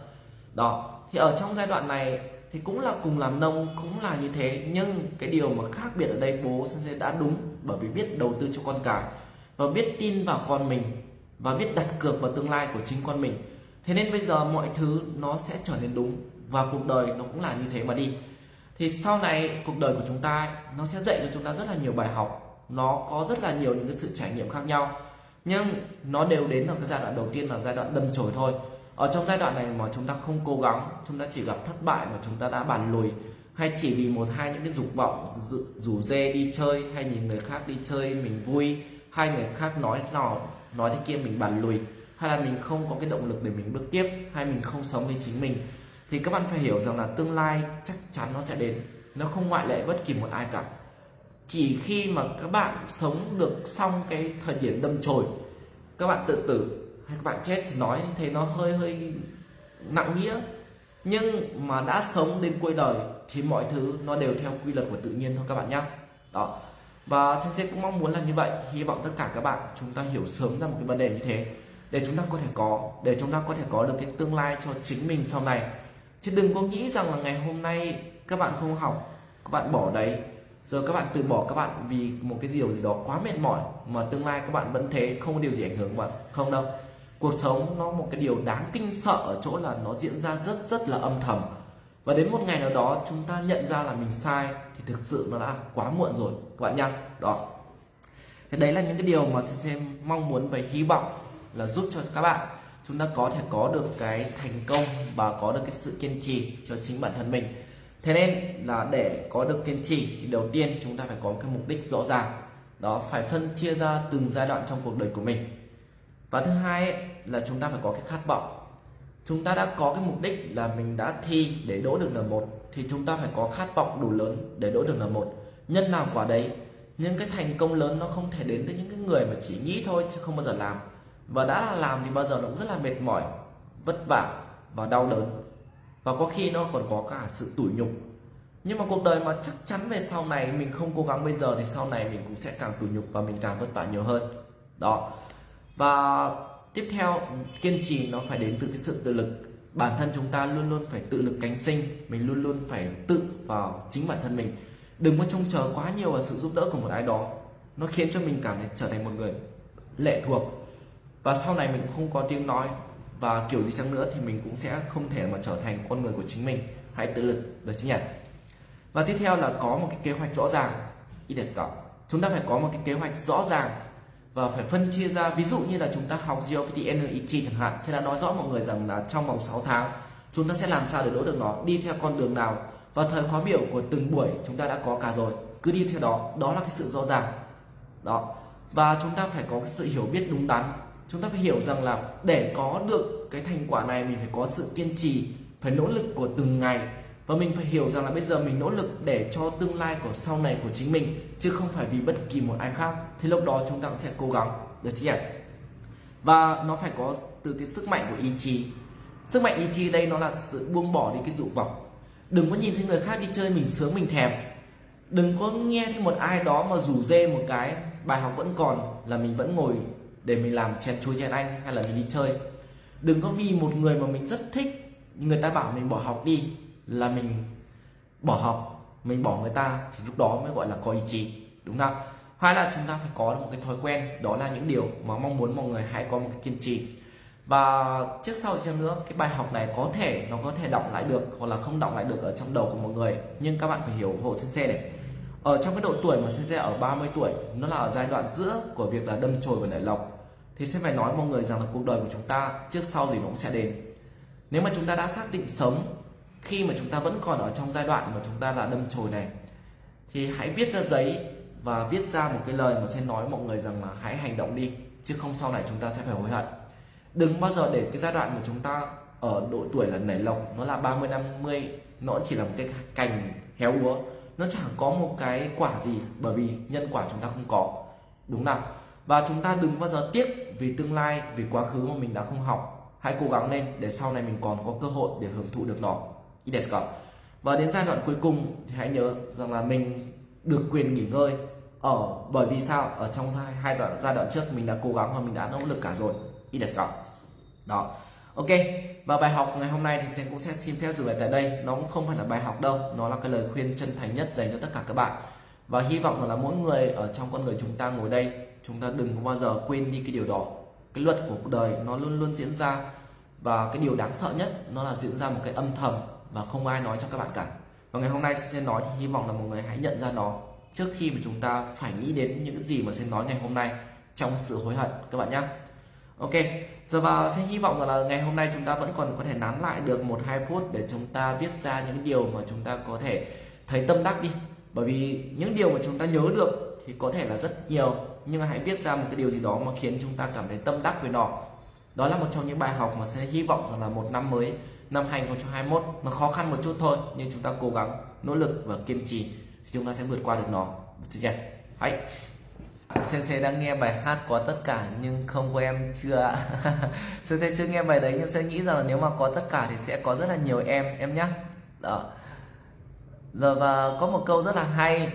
Đó. Thì ở trong giai đoạn này thì cũng là cùng làm nông, cũng là như thế. Nhưng cái điều mà khác biệt ở đây, bố sensei đã đúng bởi vì biết đầu tư cho con cái và biết tin vào con mình và biết đặt cược vào tương lai của chính con mình. Thế nên bây giờ mọi thứ nó sẽ trở nên đúng và cuộc đời nó cũng là như thế mà đi thì sau này cuộc đời của chúng ta nó sẽ dạy cho chúng ta rất là nhiều bài học. Nó có rất là nhiều những cái sự trải nghiệm khác nhau. Nhưng nó đều đến ở cái giai đoạn đầu tiên là giai đoạn đâm chồi thôi. Ở trong giai đoạn này mà chúng ta không cố gắng chúng ta chỉ gặp thất bại mà chúng ta đã bàn lùi hay chỉ vì một hai những cái dục vọng rủ, rủ dê đi chơi hay nhìn người khác đi chơi mình vui hai người khác nói nọ nói thế kia mình bàn lùi hay là mình không có cái động lực để mình bước tiếp hay mình không sống với chính mình thì các bạn phải hiểu rằng là tương lai chắc chắn nó sẽ đến. Nó không ngoại lệ bất kỳ một ai cả. Chỉ khi mà các bạn sống được xong cái thời điểm đâm chồi, các bạn tự tử hay các bạn chết thì nói như thế nó hơi hơi nặng nghĩa. Nhưng mà đã sống đến cuối đời thì mọi thứ nó đều theo quy luật của tự nhiên thôi các bạn nhé đó. Và sensei cũng mong muốn là như vậy. Hy vọng tất cả các bạn chúng ta hiểu sớm ra một cái vấn đề như thế để chúng ta có thể có, để chúng ta có thể có được cái tương lai cho chính mình sau này chứ đừng có nghĩ rằng là ngày hôm nay các bạn không học, các bạn bỏ đấy. Rồi các bạn từ bỏ các bạn vì một cái điều gì đó quá mệt mỏi mà tương lai các bạn vẫn thế, không có điều gì ảnh hưởng các bạn. Không đâu. Cuộc sống nó một cái điều đáng kinh sợ ở chỗ là nó diễn ra rất rất là âm thầm. Và đến một ngày nào đó chúng ta nhận ra là mình sai, thì thực sự nó đã quá muộn rồi. Các bạn nhá. Đó. Thế đấy là những cái điều mà xem xem mong muốn và hy vọng là giúp cho các bạn chúng ta có thể có được cái thành công và có được cái sự kiên trì cho chính bản thân mình. Thế nên là để có được kiên trì thì đầu tiên chúng ta phải có cái mục đích rõ ràng. Đó phải phân chia ra từng giai đoạn trong cuộc đời của mình. Và thứ hai ấy, là chúng ta phải có cái khát vọng. Chúng ta đã có cái mục đích là mình đã thi để đỗ được N1 thì chúng ta phải có khát vọng đủ lớn để đỗ được N1 nhân nào quả đấy nhưng cái thành công lớn nó không thể đến với những cái người mà chỉ nghĩ thôi chứ không bao giờ làm và đã là làm thì bao giờ nó cũng rất là mệt mỏi, vất vả và đau đớn. Và có khi nó còn có cả sự tủi nhục. Nhưng mà cuộc đời mà chắc chắn về sau này, mình không cố gắng bây giờ thì sau này mình cũng sẽ càng tủi nhục và mình càng vất vả nhiều hơn. Đó. Và tiếp theo, kiên trì nó phải đến từ cái sự tự lực. Bản thân chúng ta luôn luôn phải tự lực cánh sinh, mình luôn luôn phải tự vào chính bản thân mình. Đừng có trông chờ quá nhiều vào sự giúp đỡ của một ai đó. Nó khiến cho mình cảm thấy trở thành một người lệ thuộc và sau này mình cũng không có tiếng nói và kiểu gì chăng nữa thì mình cũng sẽ không thể mà trở thành con người của chính mình. Hãy tự lực, được chứ nhỉ? Và tiếp theo là có một cái kế hoạch rõ ràng. Chúng ta phải có một cái kế hoạch rõ ràng và phải phân chia ra. Ví dụ như là chúng ta học GOPT NET chẳng hạn sẽ đã nói rõ mọi người rằng là trong vòng 6 tháng, chúng ta sẽ làm sao để đỗ được nó? Đi theo con đường nào? Và thời khóa biểu của từng buổi chúng ta đã có cả rồi. Cứ đi theo đó. Đó là cái sự rõ ràng. Đó. Và chúng ta phải có cái sự hiểu biết đúng đắn chúng ta phải hiểu rằng là để có được cái thành quả này, mình phải có sự kiên trì, phải nỗ lực của từng ngày. Và mình phải hiểu rằng là bây giờ mình nỗ lực để cho tương lai của sau này của chính mình, chứ không phải vì bất kỳ một ai khác. Thì lúc đó chúng ta cũng sẽ cố gắng. Được chứ nhỉ? Và nó phải có từ cái sức mạnh của ý chí. Sức mạnh ý chí đây nó là sự buông bỏ đi cái dục vọng. Đừng có nhìn thấy người khác đi chơi mình sướng, mình thèm. Đừng có nghe thấy một ai đó mà rủ dê một cái, bài học vẫn còn là mình vẫn ngồi để mình làm chèn chui chèn anh hay là mình đi chơi. Đừng có vì một người mà mình rất thích, người ta bảo mình bỏ học đi là mình bỏ học, mình bỏ người ta thì lúc đó mới gọi là có ý chí, đúng không? Hay là chúng ta phải có một cái thói quen, đó là những điều mà mong muốn mọi người hãy có một cái kiên trì. Và trước sau xem nữa, cái bài học này có thể nó có thể đọng lại được hoặc là không đọng lại được ở trong đầu của mọi người, nhưng các bạn phải hiểu hộ sensei này. Ở trong cái độ tuổi mà sensei ở 30 tuổi, nó là ở giai đoạn giữa của việc là đâm chồi và nảy lọc thì sẽ phải nói mọi người rằng là cuộc đời của chúng ta trước sau gì nó cũng sẽ đến. Nếu mà chúng ta đã xác định sống khi mà chúng ta vẫn còn ở trong giai đoạn mà chúng ta là đâm chồi này, thì hãy viết ra giấy và viết ra một cái lời mà sẽ nói mọi người rằng là hãy hành động đi, chứ không sau này chúng ta sẽ phải hối hận. Đừng bao giờ để cái giai đoạn của chúng ta ở độ tuổi là nảy lộc, nó là 30 50 nó chỉ là một cái cành héo úa, nó chẳng có một cái quả gì bởi vì nhân quả chúng ta không có. Đúng nào? Và chúng ta đừng bao giờ tiếc vì tương lai vì quá khứ mà mình đã không học. Hãy cố gắng lên để sau này mình còn có cơ hội để hưởng thụ được nó. Và đến giai đoạn cuối cùng thì hãy nhớ rằng là mình được quyền nghỉ ngơi ở bởi vì sao? Ở trong hai, hai đoạn giai đoạn trước mình đã cố gắng và mình đã nỗ lực cả rồi. Đó. Ok và bài học ngày hôm nay thì sen cũng sẽ xin phép dừng lại tại đây. Nó cũng không phải là bài học đâu nó là cái lời khuyên chân thành nhất dành cho tất cả các bạn. Và hy vọng rằng là mỗi người ở trong con người chúng ta ngồi đây chúng ta đừng có bao giờ quên đi cái điều đó. Cái luật của cuộc đời nó luôn luôn diễn ra và cái điều đáng sợ nhất nó là diễn ra một cái âm thầm và không ai nói cho các bạn cả. Và ngày hôm nay sẽ nói thì hy vọng là mọi người hãy nhận ra nó trước khi mà chúng ta phải nghĩ đến những gì mà sẽ nói ngày hôm nay trong sự hối hận, các bạn nhé ok, giờ và sẽ hy vọng rằng là ngày hôm nay chúng ta vẫn còn có thể nắm lại được một, hai phút để chúng ta viết ra những điều mà chúng ta có thể thấy tâm đắc đi. Bởi vì những điều mà chúng ta nhớ được thì có thể là rất nhiều nhưng mà hãy viết ra một cái điều gì đó mà khiến chúng ta cảm thấy tâm đắc với nó. Đó là một trong những bài học mà sẽ hy vọng rằng là một năm mới, năm 2021 nó khó khăn một chút thôi, nhưng chúng ta cố gắng, nỗ lực và kiên trì thì chúng ta sẽ vượt qua được nó. Được chưa hãy. Sensei đang nghe bài hát có tất cả nhưng không có em chưa ạ? Sensei chưa nghe bài đấy nhưng sẽ nghĩ rằng là nếu mà có tất cả thì sẽ có rất là nhiều em em nhé đó. Rồi và có một câu rất là hay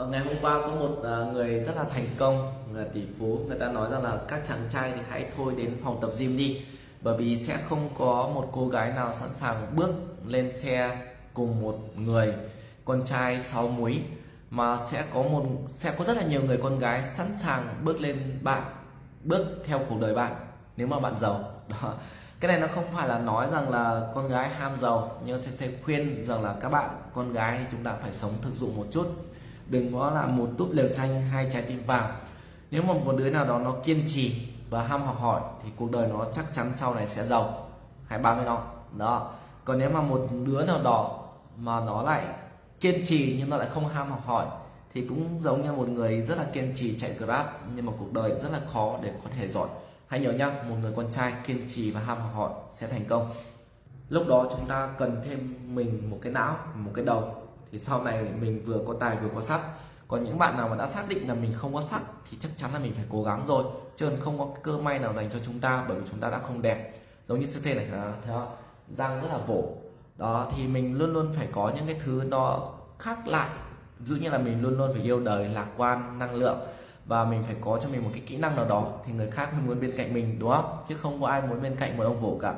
ở ngày hôm qua có một ờ, người rất là thành công người tỷ phú. Người ta nói rằng là các chàng trai thì hãy thôi đến phòng tập gym đi. Bởi vì sẽ không có một cô gái nào sẵn sàng bước lên xe cùng một người con trai sáu múi mà sẽ có một sẽ có rất là nhiều người con gái sẵn sàng bước lên bạn bước theo cuộc đời bạn nếu mà bạn giàu. Đó. Cái này nó không phải là nói rằng là con gái ham giàu nhưng sẽ, sẽ khuyên rằng là các bạn con gái thì chúng ta phải sống thực dụng một chút đừng có là một túp lều tranh, hai trái tim vàng. Nếu mà một đứa nào đó nó kiên trì và ham học hỏi, thì cuộc đời nó chắc chắn sau này sẽ giàu. Hãy bám với nó. Đó. Còn nếu mà một đứa nào đó mà nó lại kiên trì nhưng nó lại không ham học hỏi, thì cũng giống như một người rất là kiên trì chạy grab, nhưng mà cuộc đời rất là khó để có thể giỏi. Hãy nhớ nhá, một người con trai kiên trì và ham học hỏi sẽ thành công. Lúc đó chúng ta cần thêm mình một cái não, một cái đầu thì sau này mình vừa có tài vừa có sắc còn những bạn nào mà đã xác định là mình không có sắc thì chắc chắn là mình phải cố gắng rồi. Chứ không có cơ may nào dành cho chúng ta bởi vì chúng ta đã không đẹp. Giống như cc này à, thấy không? Răng rất là vỗ. Đó, thì mình luôn luôn phải có những cái thứ nó khác lại. Dụ như là mình luôn luôn phải yêu đời, lạc quan, năng lượng. Và mình phải có cho mình một cái kỹ năng nào đó thì người khác mới muốn bên cạnh mình, đúng không? Chứ không có ai muốn bên cạnh một ông vỗ cả.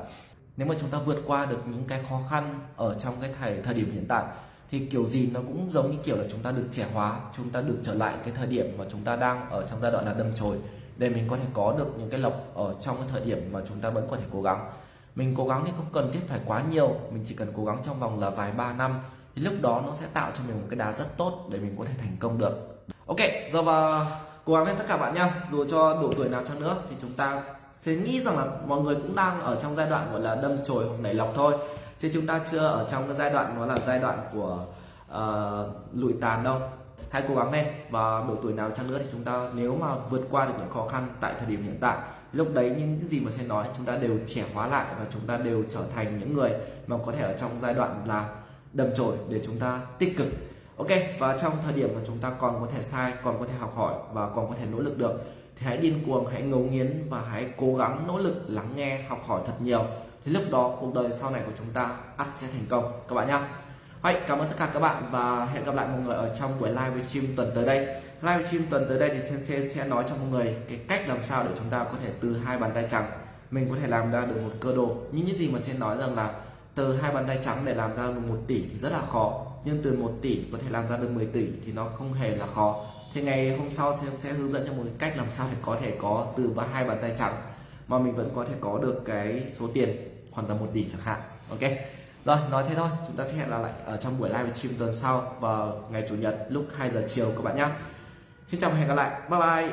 Nếu mà chúng ta vượt qua được những cái khó khăn ở trong cái thời thời điểm hiện tại thì kiểu gì nó cũng giống như kiểu là chúng ta được trẻ hóa, chúng ta được trở lại cái thời điểm mà chúng ta đang ở trong giai đoạn là đâm chồi. Để mình có thể có được những cái lộc ở trong cái thời điểm mà chúng ta vẫn có thể cố gắng. Mình cố gắng thì không cần thiết phải quá nhiều, mình chỉ cần cố gắng trong vòng là vài ba năm. Thì lúc đó nó sẽ tạo cho mình một cái đá rất tốt để mình có thể thành công được. Ok, giờ và cố gắng lên tất cả bạn nhá. Dù cho độ tuổi nào cho nữa thì chúng ta sẽ nghĩ rằng là mọi người cũng đang ở trong giai đoạn gọi là đâm chồi hoặc nảy lọc thôi chứ chúng ta chưa ở trong cái giai đoạn nó là giai đoạn của uh, lụi tàn đâu. Hãy cố gắng lên và độ tuổi nào chăng nữa thì chúng ta nếu mà vượt qua được những khó khăn tại thời điểm hiện tại lúc đấy những cái gì mà sẽ nói chúng ta đều trẻ hóa lại và chúng ta đều trở thành những người mà có thể ở trong giai đoạn là đầm chồi để chúng ta tích cực. Ok và trong thời điểm mà chúng ta còn có thể sai còn có thể học hỏi và còn có thể nỗ lực được thì hãy điên cuồng hãy ngấu nghiến và hãy cố gắng nỗ lực lắng nghe học hỏi thật nhiều thì lúc đó cuộc đời sau này của chúng ta ắt sẽ thành công. Các bạn nhé Hãy cảm ơn tất cả các bạn và hẹn gặp lại mọi người ở trong buổi live stream tuần tới đây. Live stream tuần tới đây thì Sensei sẽ nói cho mọi người cái cách làm sao để chúng ta có thể từ hai bàn tay trắng, mình có thể làm ra được một cơ đồ. Những cái gì mà sẽ nói rằng là từ hai bàn tay trắng để làm ra được một tỷ thì rất là khó, nhưng từ một tỷ có thể làm ra được 10 tỷ thì nó không hề là khó. Thì ngày hôm sau sẽ sẽ hướng dẫn cho một cách làm sao để có thể có từ ba hai bàn tay trắng mà mình vẫn có thể có được cái số tiền khoảng tầm một tỷ chẳng hạn. Ok. Rồi, nói thế thôi. Chúng ta sẽ hẹn lại ở trong buổi live stream tuần sau vào ngày chủ nhật lúc 2 giờ chiều các bạn nhé xin chào và hẹn gặp lại. Bye bye.